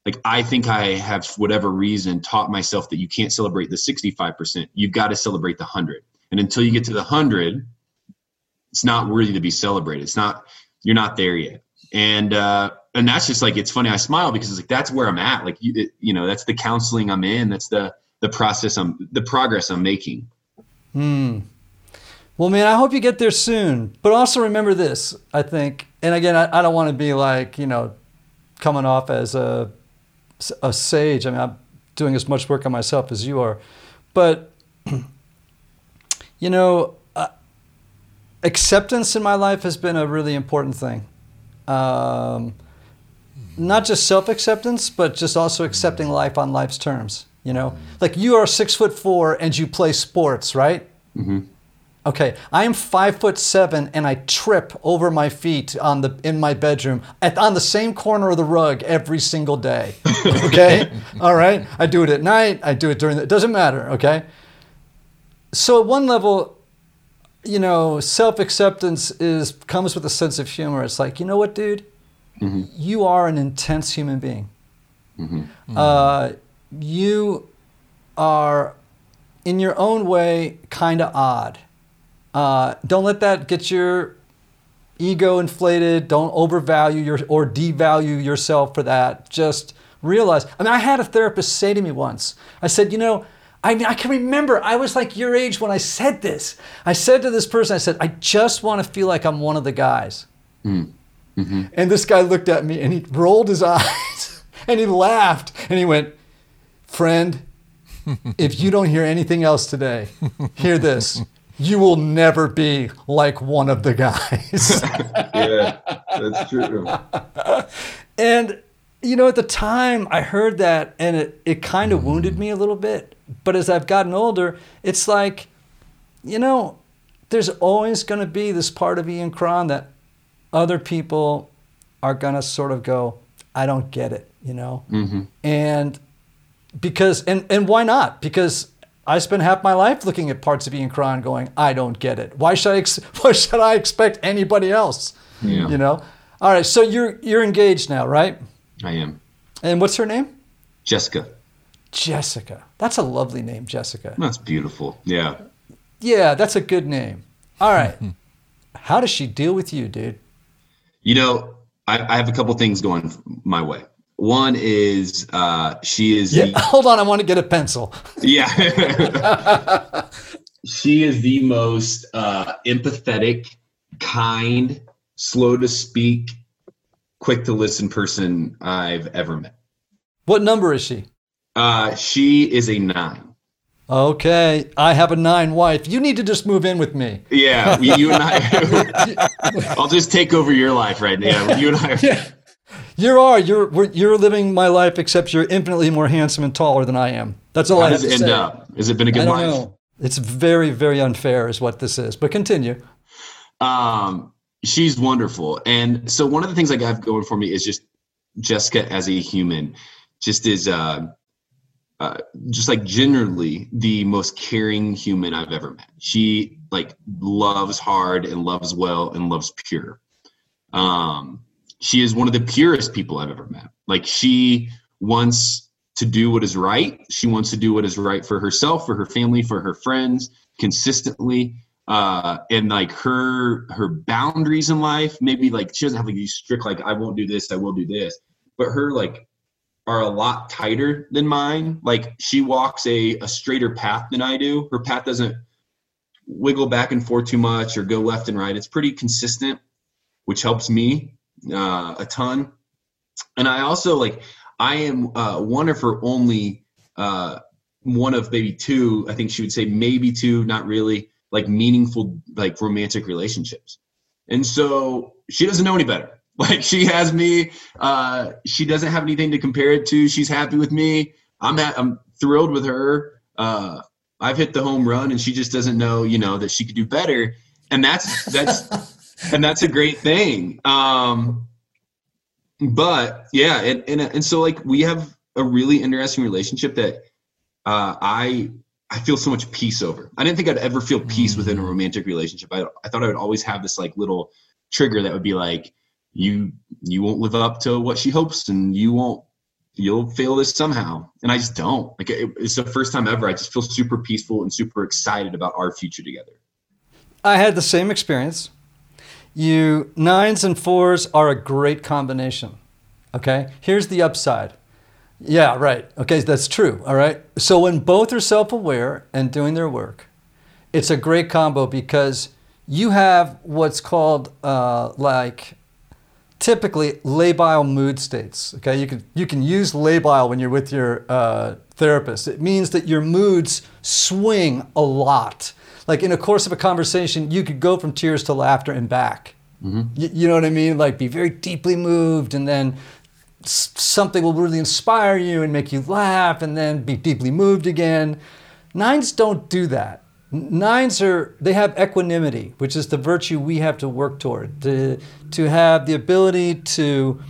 [SPEAKER 3] like i think i have whatever reason taught myself that you can't celebrate the 65% you've got to celebrate the 100 and until you get to the 100 it's not worthy to be celebrated. It's not you're not there yet. And uh and that's just like it's funny. I smile because it's like that's where i'm at. Like you it, you know that's the counseling i'm in. That's the the process i'm the progress i'm making.
[SPEAKER 2] Hmm well, man, I hope you get there soon. But also remember this, I think, and again, I, I don't want to be like, you know, coming off as a, a sage. I mean, I'm doing as much work on myself as you are. But You know, uh, acceptance in my life has been a really important thing. Um, not just self acceptance, but just also accepting life on life's terms. You know, like you are six foot four and you play sports, right? Mm-hmm. Okay, I am five foot seven and I trip over my feet on the in my bedroom at, on the same corner of the rug every single day. Okay, all right. I do it at night. I do it during the. It doesn't matter. Okay. So at one level, you know, self acceptance is comes with a sense of humor. It's like, you know what, dude, mm-hmm. you are an intense human being. Mm-hmm. Uh, you are, in your own way, kind of odd. Uh, don't let that get your ego inflated. Don't overvalue your or devalue yourself for that. Just realize. I mean, I had a therapist say to me once. I said, you know. I mean, I can remember I was like your age when I said this. I said to this person, I said, I just want to feel like I'm one of the guys. Mm. Mm-hmm. And this guy looked at me and he rolled his eyes and he laughed and he went, Friend, if you don't hear anything else today, hear this. You will never be like one of the guys.
[SPEAKER 3] yeah, that's true.
[SPEAKER 2] And, you know, at the time I heard that and it, it kind of wounded me a little bit. But as I've gotten older, it's like, you know, there's always going to be this part of Ian Cron that other people are going to sort of go, I don't get it, you know? Mm-hmm. And because, and, and why not? Because I spent half my life looking at parts of Ian Cron going, I don't get it. Why should I, ex- why should I expect anybody else? Yeah. You know? All right. So you're, you're engaged now, right?
[SPEAKER 3] I am.
[SPEAKER 2] And what's her name?
[SPEAKER 3] Jessica.
[SPEAKER 2] Jessica. That's a lovely name, Jessica.
[SPEAKER 3] That's beautiful. Yeah.
[SPEAKER 2] Yeah, that's a good name. All right. How does she deal with you, dude?
[SPEAKER 3] You know, I, I have a couple things going my way. One is uh, she is.
[SPEAKER 2] Yeah, the, hold on, I want to get a pencil.
[SPEAKER 3] Yeah. she is the most uh, empathetic, kind, slow to speak, quick to listen person I've ever met.
[SPEAKER 2] What number is she?
[SPEAKER 3] Uh, she is a nine.
[SPEAKER 2] Okay, I have a nine wife. You need to just move in with me.
[SPEAKER 3] Yeah, you and I. I'll just take over your life right now. You and I.
[SPEAKER 2] You are. You're. You're living my life, except you're infinitely more handsome and taller than I am. That's all
[SPEAKER 3] How
[SPEAKER 2] I have
[SPEAKER 3] does
[SPEAKER 2] to say.
[SPEAKER 3] end up? Has it been a good
[SPEAKER 2] I don't
[SPEAKER 3] life?
[SPEAKER 2] Know. It's very, very unfair, is what this is. But continue.
[SPEAKER 3] Um, she's wonderful, and so one of the things I have going for me is just Jessica as a human, just is. Uh, uh, just like generally the most caring human I've ever met. She like loves hard and loves well and loves pure. Um, she is one of the purest people I've ever met. Like she wants to do what is right. She wants to do what is right for herself, for her family, for her friends, consistently. Uh, and like her her boundaries in life, maybe like she doesn't have like these strict like I won't do this, I will do this. But her like are a lot tighter than mine. Like she walks a, a straighter path than I do. Her path doesn't wiggle back and forth too much or go left and right. It's pretty consistent, which helps me uh, a ton. And I also like I am uh, one of her only uh, one of maybe two. I think she would say maybe two, not really like meaningful like romantic relationships. And so she doesn't know any better. Like she has me. Uh, she doesn't have anything to compare it to. She's happy with me. I'm ha- I'm thrilled with her. Uh, I've hit the home run, and she just doesn't know, you know, that she could do better. And that's that's and that's a great thing. Um, but yeah, and, and and so like we have a really interesting relationship that uh, I I feel so much peace over. I didn't think I'd ever feel peace within a mm. romantic relationship. I I thought I would always have this like little trigger that would be like you you won't live up to what she hopes and you won't you'll fail this somehow and i just don't like it, it's the first time ever i just feel super peaceful and super excited about our future together
[SPEAKER 2] i had the same experience you nines and fours are a great combination okay here's the upside yeah right okay that's true all right so when both are self-aware and doing their work it's a great combo because you have what's called uh, like typically labile mood states. Okay, you can you can use labile when you're with your uh, therapist. It means that your moods swing a lot. Like in a course of a conversation, you could go from tears to laughter and back. Mm-hmm. Y- you know what I mean? Like be very deeply moved, and then something will really inspire you and make you laugh, and then be deeply moved again. Nines don't do that. Nines are they have equanimity, which is the virtue we have to work toward. To to have the ability to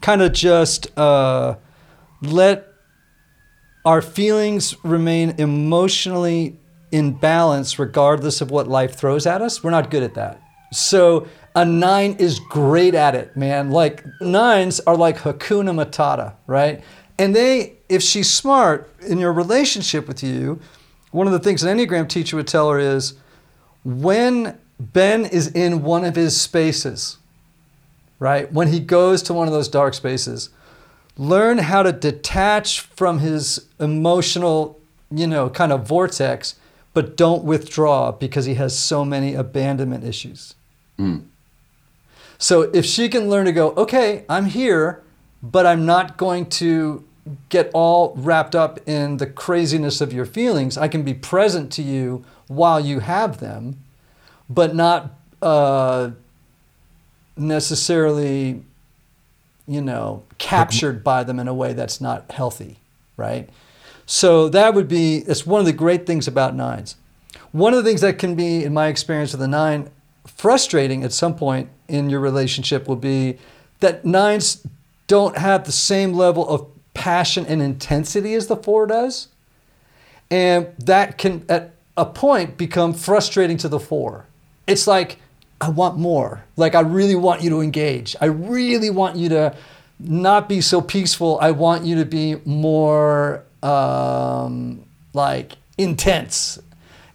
[SPEAKER 2] kind of just uh, let our feelings remain emotionally in balance regardless of what life throws at us. We're not good at that. So a nine is great at it, man. Like nines are like Hakuna Matata, right? And they, if she's smart in your relationship with you, one of the things an Enneagram teacher would tell her is when Ben is in one of his spaces, right? When he goes to one of those dark spaces, learn how to detach from his emotional, you know, kind of vortex, but don't withdraw because he has so many abandonment issues. Mm. So if she can learn to go, okay, I'm here, but I'm not going to get all wrapped up in the craziness of your feelings. I can be present to you while you have them, but not uh, necessarily, you know, captured by them in a way that's not healthy, right? So that would be, that's one of the great things about nines. One of the things that can be, in my experience with a nine, frustrating at some point in your relationship will be that nines don't have the same level of passion and intensity as the four does. And that can, at a point, become frustrating to the four. It's like, I want more. Like, I really want you to engage. I really want you to not be so peaceful. I want you to be more um, like intense.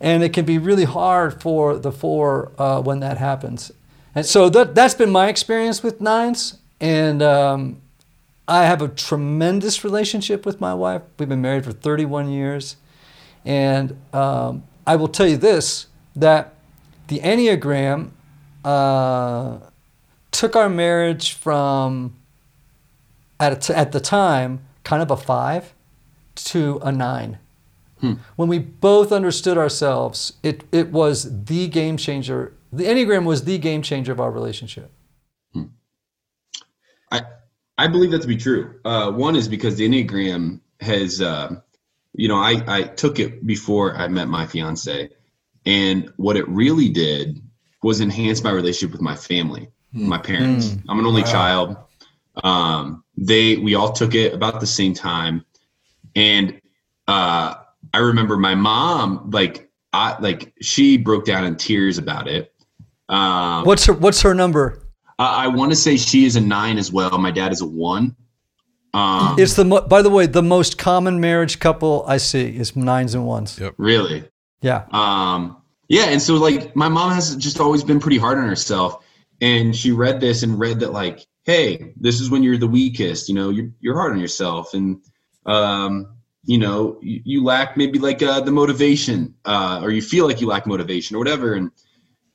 [SPEAKER 2] And it can be really hard for the four uh, when that happens. And so that, that's been my experience with nines. And um, I have a tremendous relationship with my wife. We've been married for 31 years. And um, I will tell you this that the Enneagram uh, took our marriage from, at, at the time, kind of a five to a nine. Hmm. When we both understood ourselves, it, it was the game changer. The Enneagram was the game changer of our relationship. Hmm.
[SPEAKER 3] I, I believe that to be true. Uh, one is because the Enneagram has, uh, you know, I, I took it before I met my fiance. And what it really did was enhance my relationship with my family, mm. my parents. Mm. I'm an only wow. child. Um, they, we all took it about the same time. And uh, I remember my mom, like, I, like she broke down in tears about it.
[SPEAKER 2] Um, what's her, what's her number?
[SPEAKER 3] I want to say she is a nine as well. My dad is a one.
[SPEAKER 2] Um, it's the by the way the most common marriage couple I see is nines and ones.
[SPEAKER 3] Yep. Really?
[SPEAKER 2] Yeah.
[SPEAKER 3] Um. Yeah, and so like my mom has just always been pretty hard on herself, and she read this and read that like, hey, this is when you're the weakest. You know, you're you're hard on yourself, and um, you know, you, you lack maybe like uh, the motivation, uh, or you feel like you lack motivation or whatever, and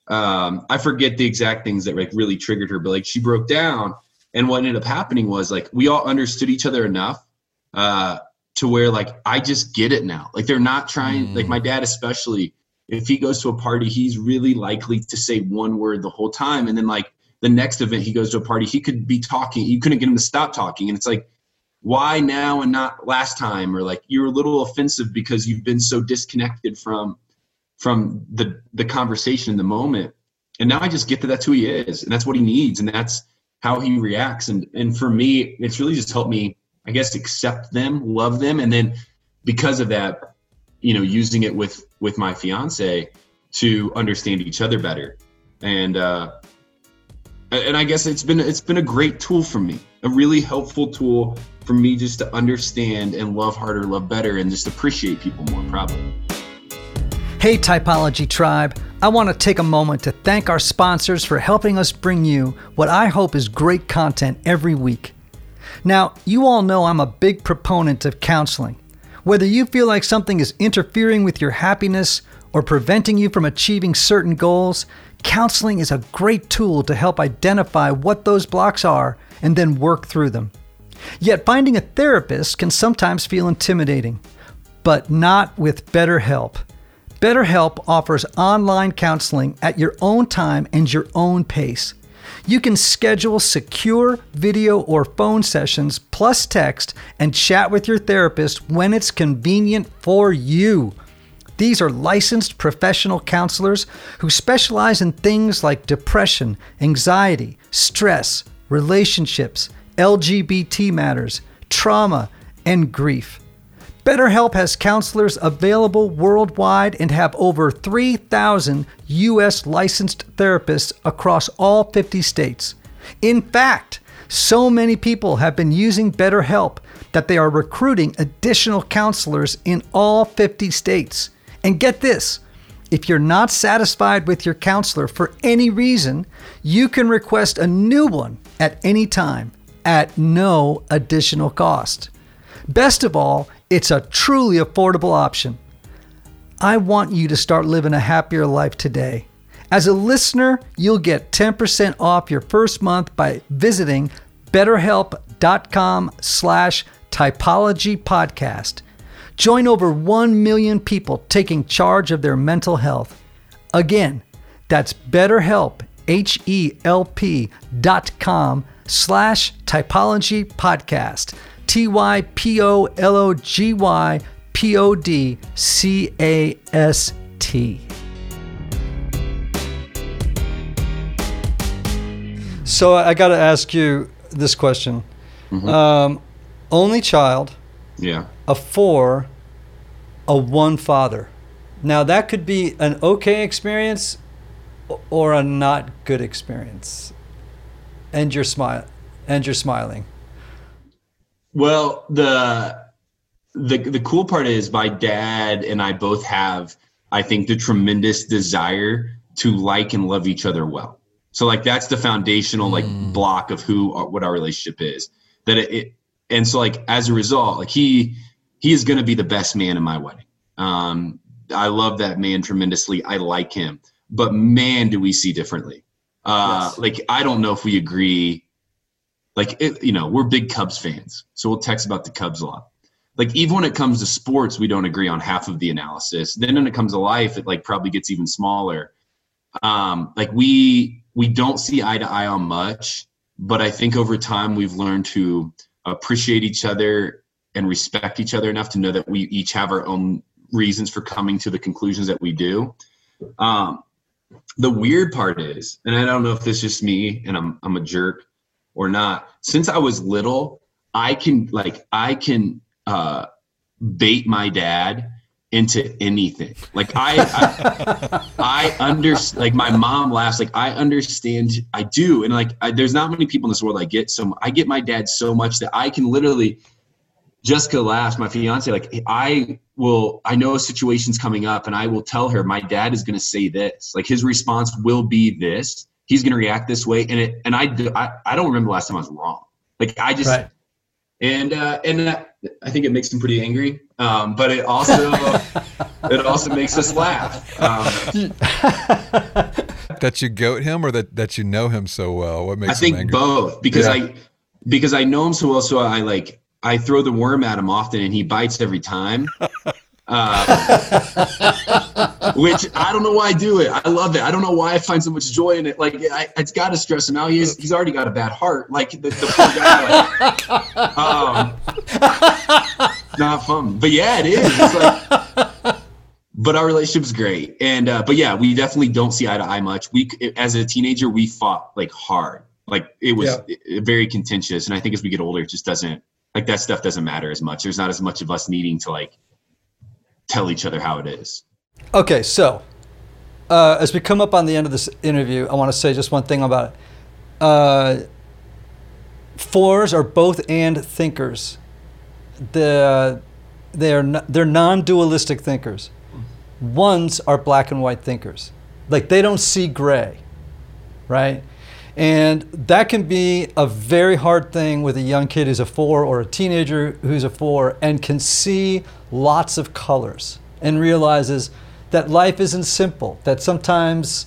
[SPEAKER 3] um, I forget the exact things that like really triggered her, but like she broke down. And what ended up happening was like we all understood each other enough uh, to where like I just get it now. Like they're not trying. Mm. Like my dad especially, if he goes to a party, he's really likely to say one word the whole time, and then like the next event he goes to a party, he could be talking. You couldn't get him to stop talking, and it's like why now and not last time? Or like you're a little offensive because you've been so disconnected from from the the conversation in the moment. And now i just get that that's who he is and that's what he needs and that's how he reacts. And and for me it's really just helped me i guess accept them love them and then because of that you know using it with with my fiance to understand each other better. And uh and i guess it's been it's been a great tool for me a really helpful tool for me just to understand and love harder love better and just appreciate people more probably
[SPEAKER 2] Hey, Typology Tribe, I want to take a moment to thank our sponsors for helping us bring you what I hope is great content every week. Now, you all know I'm a big proponent of counseling. Whether you feel like something is interfering with your happiness or preventing you from achieving certain goals, counseling is a great tool to help identify what those blocks are and then work through them. Yet finding a therapist can sometimes feel intimidating, but not with BetterHelp. BetterHelp offers online counseling at your own time and your own pace. You can schedule secure video or phone sessions plus text and chat with your therapist when it's convenient for you. These are licensed professional counselors who specialize in things like depression, anxiety, stress, relationships, LGBT matters, trauma, and grief. BetterHelp has counselors available worldwide and have over 3,000 U.S. licensed therapists across all 50 states. In fact, so many people have been using BetterHelp that they are recruiting additional counselors in all 50 states. And get this if you're not satisfied with your counselor for any reason, you can request a new one at any time at no additional cost. Best of all, it's a truly affordable option. I want you to start living a happier life today. As a listener, you'll get 10% off your first month by visiting betterhelp.com slash typology podcast. Join over 1 million people taking charge of their mental health. Again, that's betterhelp, H-E-L-P dot com slash typology podcast. T Y P O L O G Y P O D C A S T. So I got to ask you this question. Mm-hmm. Um, only child.
[SPEAKER 3] Yeah.
[SPEAKER 2] A four, a one father. Now that could be an okay experience or a not good experience. And you're smile and you're smiling.
[SPEAKER 3] Well, the the the cool part is my dad and I both have, I think, the tremendous desire to like and love each other well. So like that's the foundational like mm. block of who what our relationship is. That it, it, and so like as a result, like he he is going to be the best man in my wedding. Um, I love that man tremendously. I like him, but man, do we see differently. Uh, yes. Like I don't know if we agree like it, you know, we're big Cubs fans, so we'll text about the Cubs a lot. Like even when it comes to sports, we don't agree on half of the analysis. Then when it comes to life, it like probably gets even smaller. Um, like we we don't see eye to eye on much, but I think over time we've learned to appreciate each other and respect each other enough to know that we each have our own reasons for coming to the conclusions that we do. Um, the weird part is, and I don't know if this is just me and I'm I'm a jerk, or not since i was little i can like i can uh bait my dad into anything like i i, I under like my mom laughs like i understand i do and like I, there's not many people in this world i get so i get my dad so much that i can literally jessica laughs my fiance like i will i know a situation's coming up and i will tell her my dad is going to say this like his response will be this he's going to react this way. And it, and I, I, I don't remember the last time I was wrong. Like I just, right. and, uh, and uh, I think it makes him pretty angry. Um, but it also, it also makes us laugh. Um,
[SPEAKER 1] that you goat him or that, that you know him so well? What makes I
[SPEAKER 3] think both because yeah. I, because I know him so well. So I like, I throw the worm at him often and he bites every time. Uh, which I don't know why I do it. I love it. I don't know why I find so much joy in it. Like I, it's got to stress him out. He's he's already got a bad heart. Like the, the poor guy. Like, um, not fun, but yeah, it is. It's like, but our relationship's great, and uh, but yeah, we definitely don't see eye to eye much. We as a teenager, we fought like hard. Like it was yeah. very contentious, and I think as we get older, it just doesn't like that stuff doesn't matter as much. There's not as much of us needing to like tell each other how it is.
[SPEAKER 2] Okay, so uh, as we come up on the end of this interview, I want to say just one thing about it. Uh, fours are both and thinkers. The, they are they're non-dualistic thinkers. Ones are black and white thinkers. Like they don't see gray, right? And that can be a very hard thing with a young kid who's a four or a teenager who's a four and can see lots of colors and realizes that life isn't simple, that sometimes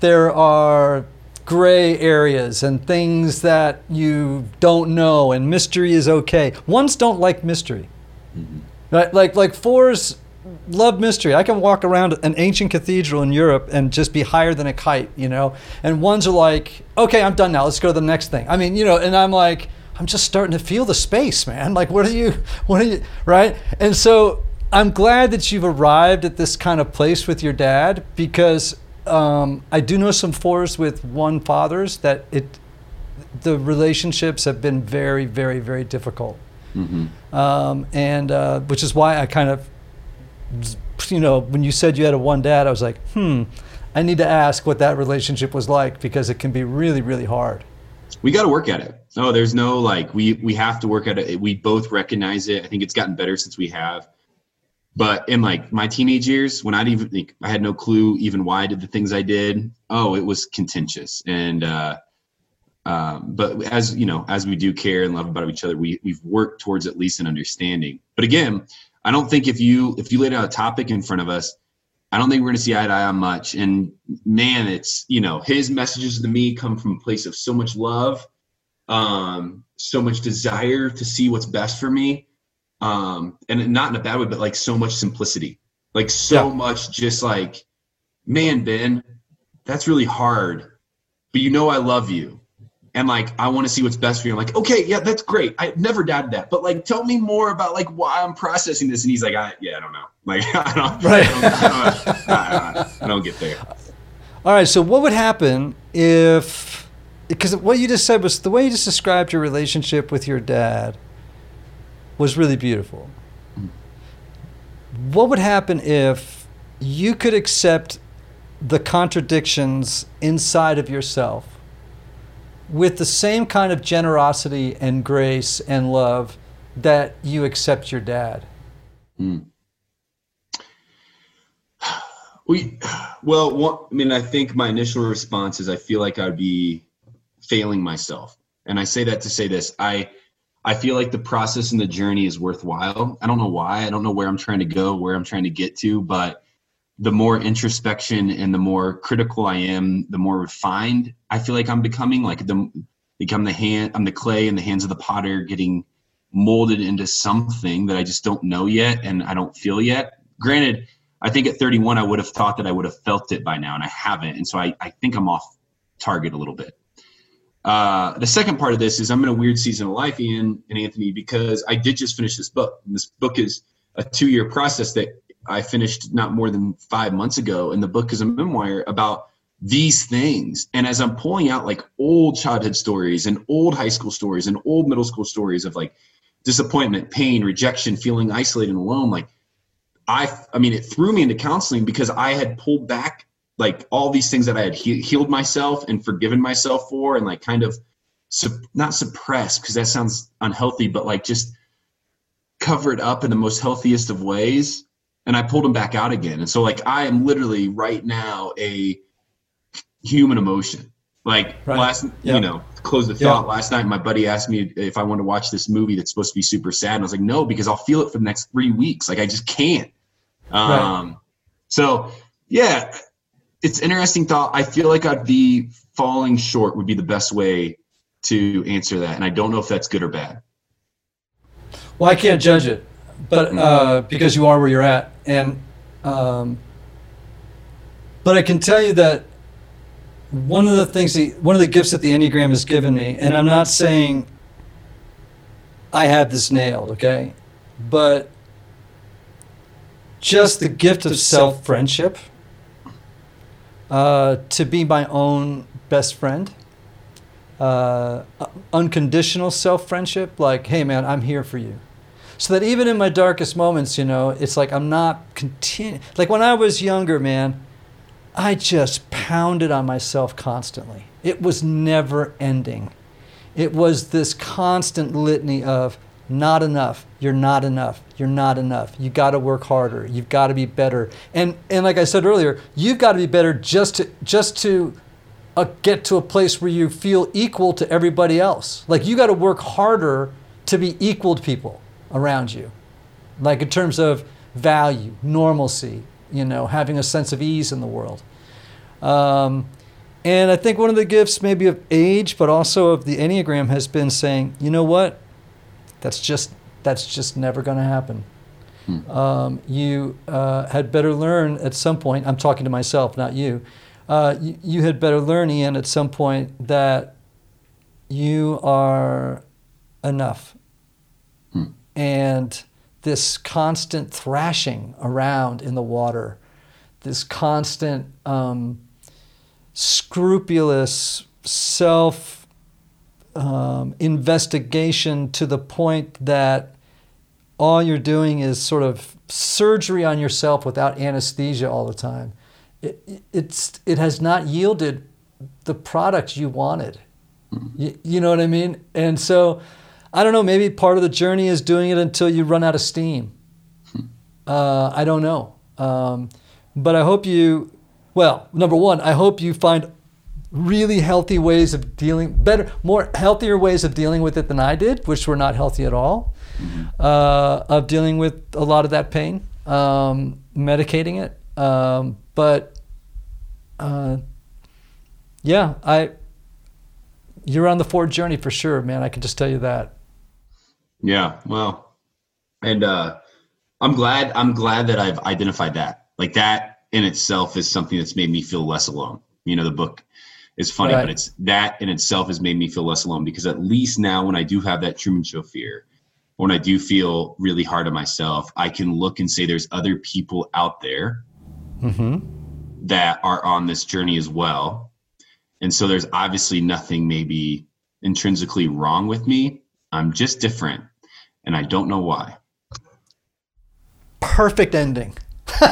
[SPEAKER 2] there are gray areas and things that you don't know, and mystery is okay. Ones don't like mystery. Mm-hmm. Right? Like, like fours love mystery. I can walk around an ancient cathedral in Europe and just be higher than a kite, you know? And ones are like, okay, I'm done now. Let's go to the next thing. I mean, you know, and I'm like, I'm just starting to feel the space, man. Like, what are you, what are you, right? And so I'm glad that you've arrived at this kind of place with your dad because um, I do know some fours with one fathers that it, the relationships have been very, very, very difficult. Mm-hmm. Um, and uh, which is why I kind of you know, when you said you had a one dad, I was like, hmm, I need to ask what that relationship was like because it can be really, really hard.
[SPEAKER 3] We got to work at it. No, there's no like we we have to work at it. We both recognize it. I think it's gotten better since we have. But in like my teenage years, when I even think I had no clue even why I did the things I did. Oh, it was contentious and. uh um, but as you know, as we do care and love about each other, we we've worked towards at least an understanding. But again, I don't think if you if you laid out a topic in front of us, I don't think we're going to see eye to eye on much. And man, it's you know his messages to me come from a place of so much love, um, so much desire to see what's best for me, um, and not in a bad way, but like so much simplicity, like so yeah. much just like, man, Ben, that's really hard, but you know I love you and like I want to see what's best for you. I'm like, okay, yeah, that's great. I never doubted that, but like, tell me more about like why I'm processing this. And he's like, I, yeah, I don't know. Like, I don't, right. I don't, I don't, I, I don't get there.
[SPEAKER 2] All right. So what would happen if, because what you just said was the way you just described your relationship with your dad was really beautiful. Hmm. What would happen if you could accept the contradictions inside of yourself? With the same kind of generosity and grace and love that you accept your dad? Mm.
[SPEAKER 3] We, well, I mean, I think my initial response is I feel like I'd be failing myself, and I say that to say this: I, I feel like the process and the journey is worthwhile. I don't know why. I don't know where I'm trying to go, where I'm trying to get to, but the more introspection and the more critical I am, the more refined I feel like I'm becoming. Like the become the hand, I'm the clay in the hands of the potter, getting molded into something that I just don't know yet and I don't feel yet. Granted, I think at 31 I would have thought that I would have felt it by now, and I haven't. And so I, I think I'm off target a little bit. Uh, the second part of this is I'm in a weird season of life, Ian and Anthony, because I did just finish this book. And this book is a two year process that I finished not more than five months ago, and the book is a memoir about these things. And as I'm pulling out like old childhood stories and old high school stories and old middle school stories of like disappointment, pain, rejection, feeling isolated and alone, like I, I mean, it threw me into counseling because I had pulled back like all these things that I had he- healed myself and forgiven myself for, and like kind of not suppressed because that sounds unhealthy, but like just covered up in the most healthiest of ways and I pulled him back out again. And so like I am literally right now a human emotion. Like right. last, yep. you know, close the thought. Yep. Last night, my buddy asked me if I wanted to watch this movie that's supposed to be super sad, and I was like, no, because I'll feel it for the next three weeks. Like I just can't. Um, right. So yeah, it's interesting thought. I feel like I'd be falling short would be the best way to answer that, and I don't know if that's good or bad.
[SPEAKER 2] Well, I can't judge it but uh, because you are where you're at, and um, but I can tell you that one of the things, the, one of the gifts that the Enneagram has given me, and I'm not saying I have this nailed, okay, but just the gift of self friendship, uh, to be my own best friend. Uh, unconditional self friendship, like, hey man, I'm here for you so that even in my darkest moments, you know, it's like I'm not continue. Like when I was younger, man, I just pounded on myself constantly. It was never ending. It was this constant litany of not enough. You're not enough. You're not enough. You got to work harder. You've got to be better. And and like I said earlier, you've got to be better just to just to uh, get to a place where you feel equal to everybody else. Like you got to work harder to be equal to people around you, like in terms of value, normalcy, you know, having a sense of ease in the world. Um, and I think one of the gifts, maybe of age, but also of the Enneagram, has been saying, you know what, that's just that's just never going to happen. Hmm. Um, you uh, had better learn at some point. I'm talking to myself, not you. Uh, you. You had better learn, Ian, at some point that you are enough. And this constant thrashing around in the water, this constant um, scrupulous self um, investigation to the point that all you're doing is sort of surgery on yourself without anesthesia all the time. It, it's, it has not yielded the product you wanted. Mm-hmm. You, you know what I mean? And so, I don't know, maybe part of the journey is doing it until you run out of steam. Hmm. Uh, I don't know. Um, but I hope you, well, number one, I hope you find really healthy ways of dealing, better, more healthier ways of dealing with it than I did, which were not healthy at all uh, of dealing with a lot of that pain, um, medicating it. Um, but uh, yeah, I you're on the four journey for sure, man. I can just tell you that.
[SPEAKER 3] Yeah, well, and uh, I'm glad. I'm glad that I've identified that. Like that in itself is something that's made me feel less alone. You know, the book is funny, right. but it's that in itself has made me feel less alone because at least now when I do have that Truman Show fear, when I do feel really hard on myself, I can look and say there's other people out there mm-hmm. that are on this journey as well. And so there's obviously nothing maybe intrinsically wrong with me. I'm just different. And I don't know why.
[SPEAKER 2] Perfect ending.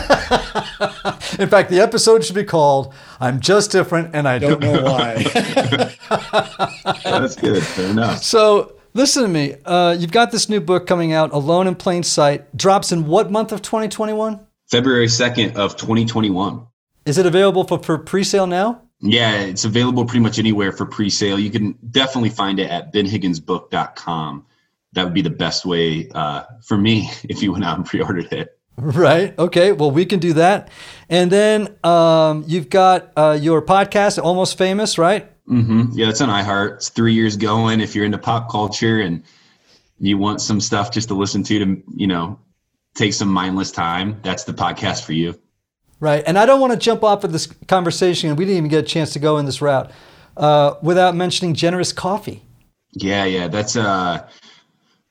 [SPEAKER 2] In fact, the episode should be called "I'm Just Different and I Don't, Know Why."
[SPEAKER 3] That's good. Fair enough.
[SPEAKER 2] So, Listen to me. Uh, you've got this new book coming out, Alone in Plain Sight. Drops in what month of 2021?
[SPEAKER 3] February 2nd of 2021.
[SPEAKER 2] Is it available for, for pre-sale now?
[SPEAKER 3] Yeah, it's available pretty much anywhere for pre-sale. You can definitely find it at benhigginsbook.com. That would be the best way uh, for me if you went out and pre-ordered it.
[SPEAKER 2] Right. Okay. Well, we can do that. And then um, you've got uh, your podcast, Almost Famous, right?
[SPEAKER 3] Mm-hmm. Yeah, it's on iHeart. It's three years going. If you're into pop culture and you want some stuff just to listen to to you know take some mindless time, that's the podcast for you.
[SPEAKER 2] Right. And I don't want to jump off of this conversation, and we didn't even get a chance to go in this route uh, without mentioning Generous Coffee.
[SPEAKER 3] Yeah, yeah, that's uh,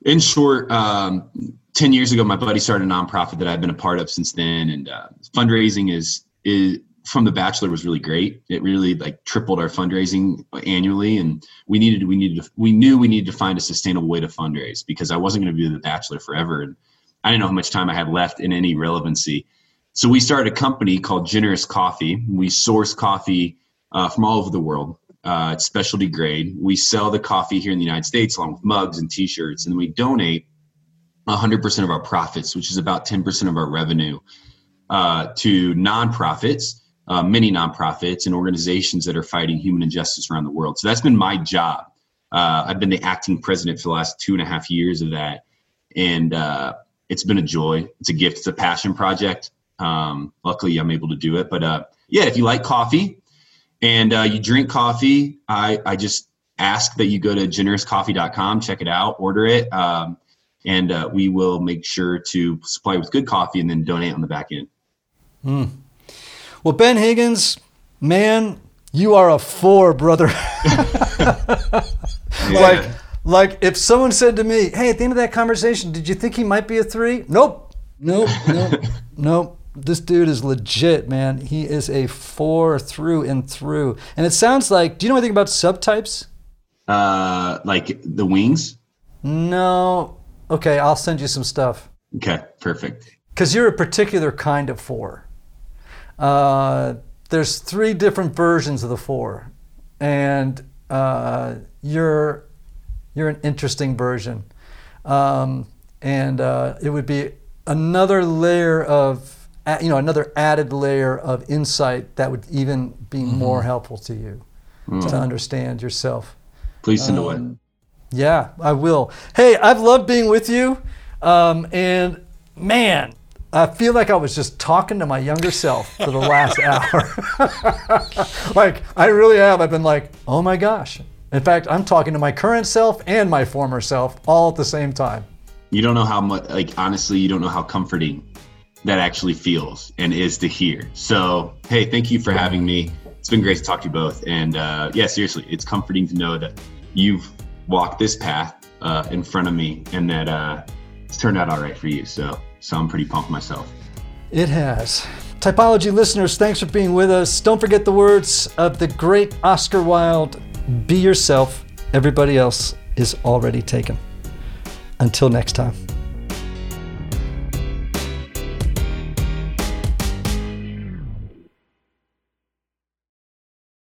[SPEAKER 3] in short. Um, 10 years ago my buddy started a nonprofit that i've been a part of since then and uh, fundraising is is from the bachelor was really great. It really like tripled our fundraising annually and we needed we needed to, we knew we needed to find a sustainable way to fundraise because i wasn't going to be the bachelor forever and i didn't know how much time i had left in any relevancy. So we started a company called generous coffee. We source coffee uh, from all over the world uh, it's specialty grade we sell the coffee here in the united states along with mugs and t-shirts and we donate 100% of our profits which is about 10% of our revenue uh, to nonprofits uh, many nonprofits and organizations that are fighting human injustice around the world. So that's been my job. Uh, I've been the acting president for the last two and a half years of that, and uh, it's been a joy. It's a gift. It's a passion project. Um, luckily, I'm able to do it. But uh, yeah, if you like coffee and uh, you drink coffee, I, I just ask that you go to generouscoffee.com, check it out, order it, um, and uh, we will make sure to supply with good coffee and then donate on the back end.
[SPEAKER 2] Mm. Well, Ben Higgins, man, you are a four, brother. Like, like if someone said to me, "Hey, at the end of that conversation, did you think he might be a three? Nope, nope, nope, nope. This dude is legit, man. He is a four through and through. And it sounds like. Do you know anything about subtypes?
[SPEAKER 3] Uh, like the wings.
[SPEAKER 2] No. Okay, I'll send you some stuff.
[SPEAKER 3] Okay, perfect.
[SPEAKER 2] Because you're a particular kind of four. Uh, there's three different versions of the four, and uh, you're you're an interesting version, um, and uh, it would be another layer of you know another added layer of insight that would even be mm-hmm. more helpful to you. mm. to understand yourself.
[SPEAKER 3] Please send um, away.
[SPEAKER 2] Yeah, I will. Hey, I've loved being with you. Um, and man, I feel like I was just talking to my younger self for the last hour. like, I really have. I've been like, oh my gosh. In fact, I'm talking to my current self and my former self all at the same time.
[SPEAKER 3] You don't know how much, like, honestly, you don't know how comforting that actually feels and is to hear. So, hey, thank you for having me. It's been great to talk to you both. And uh, yeah, seriously, it's comforting to know that you've walked this path uh, in front of me and that uh, it's turned out all right for you. So, so I'm pretty pumped myself.
[SPEAKER 2] It has. Typology listeners, thanks for being with us. Don't forget the words of the great Oscar Wilde be yourself, everybody else is already taken. Until next time.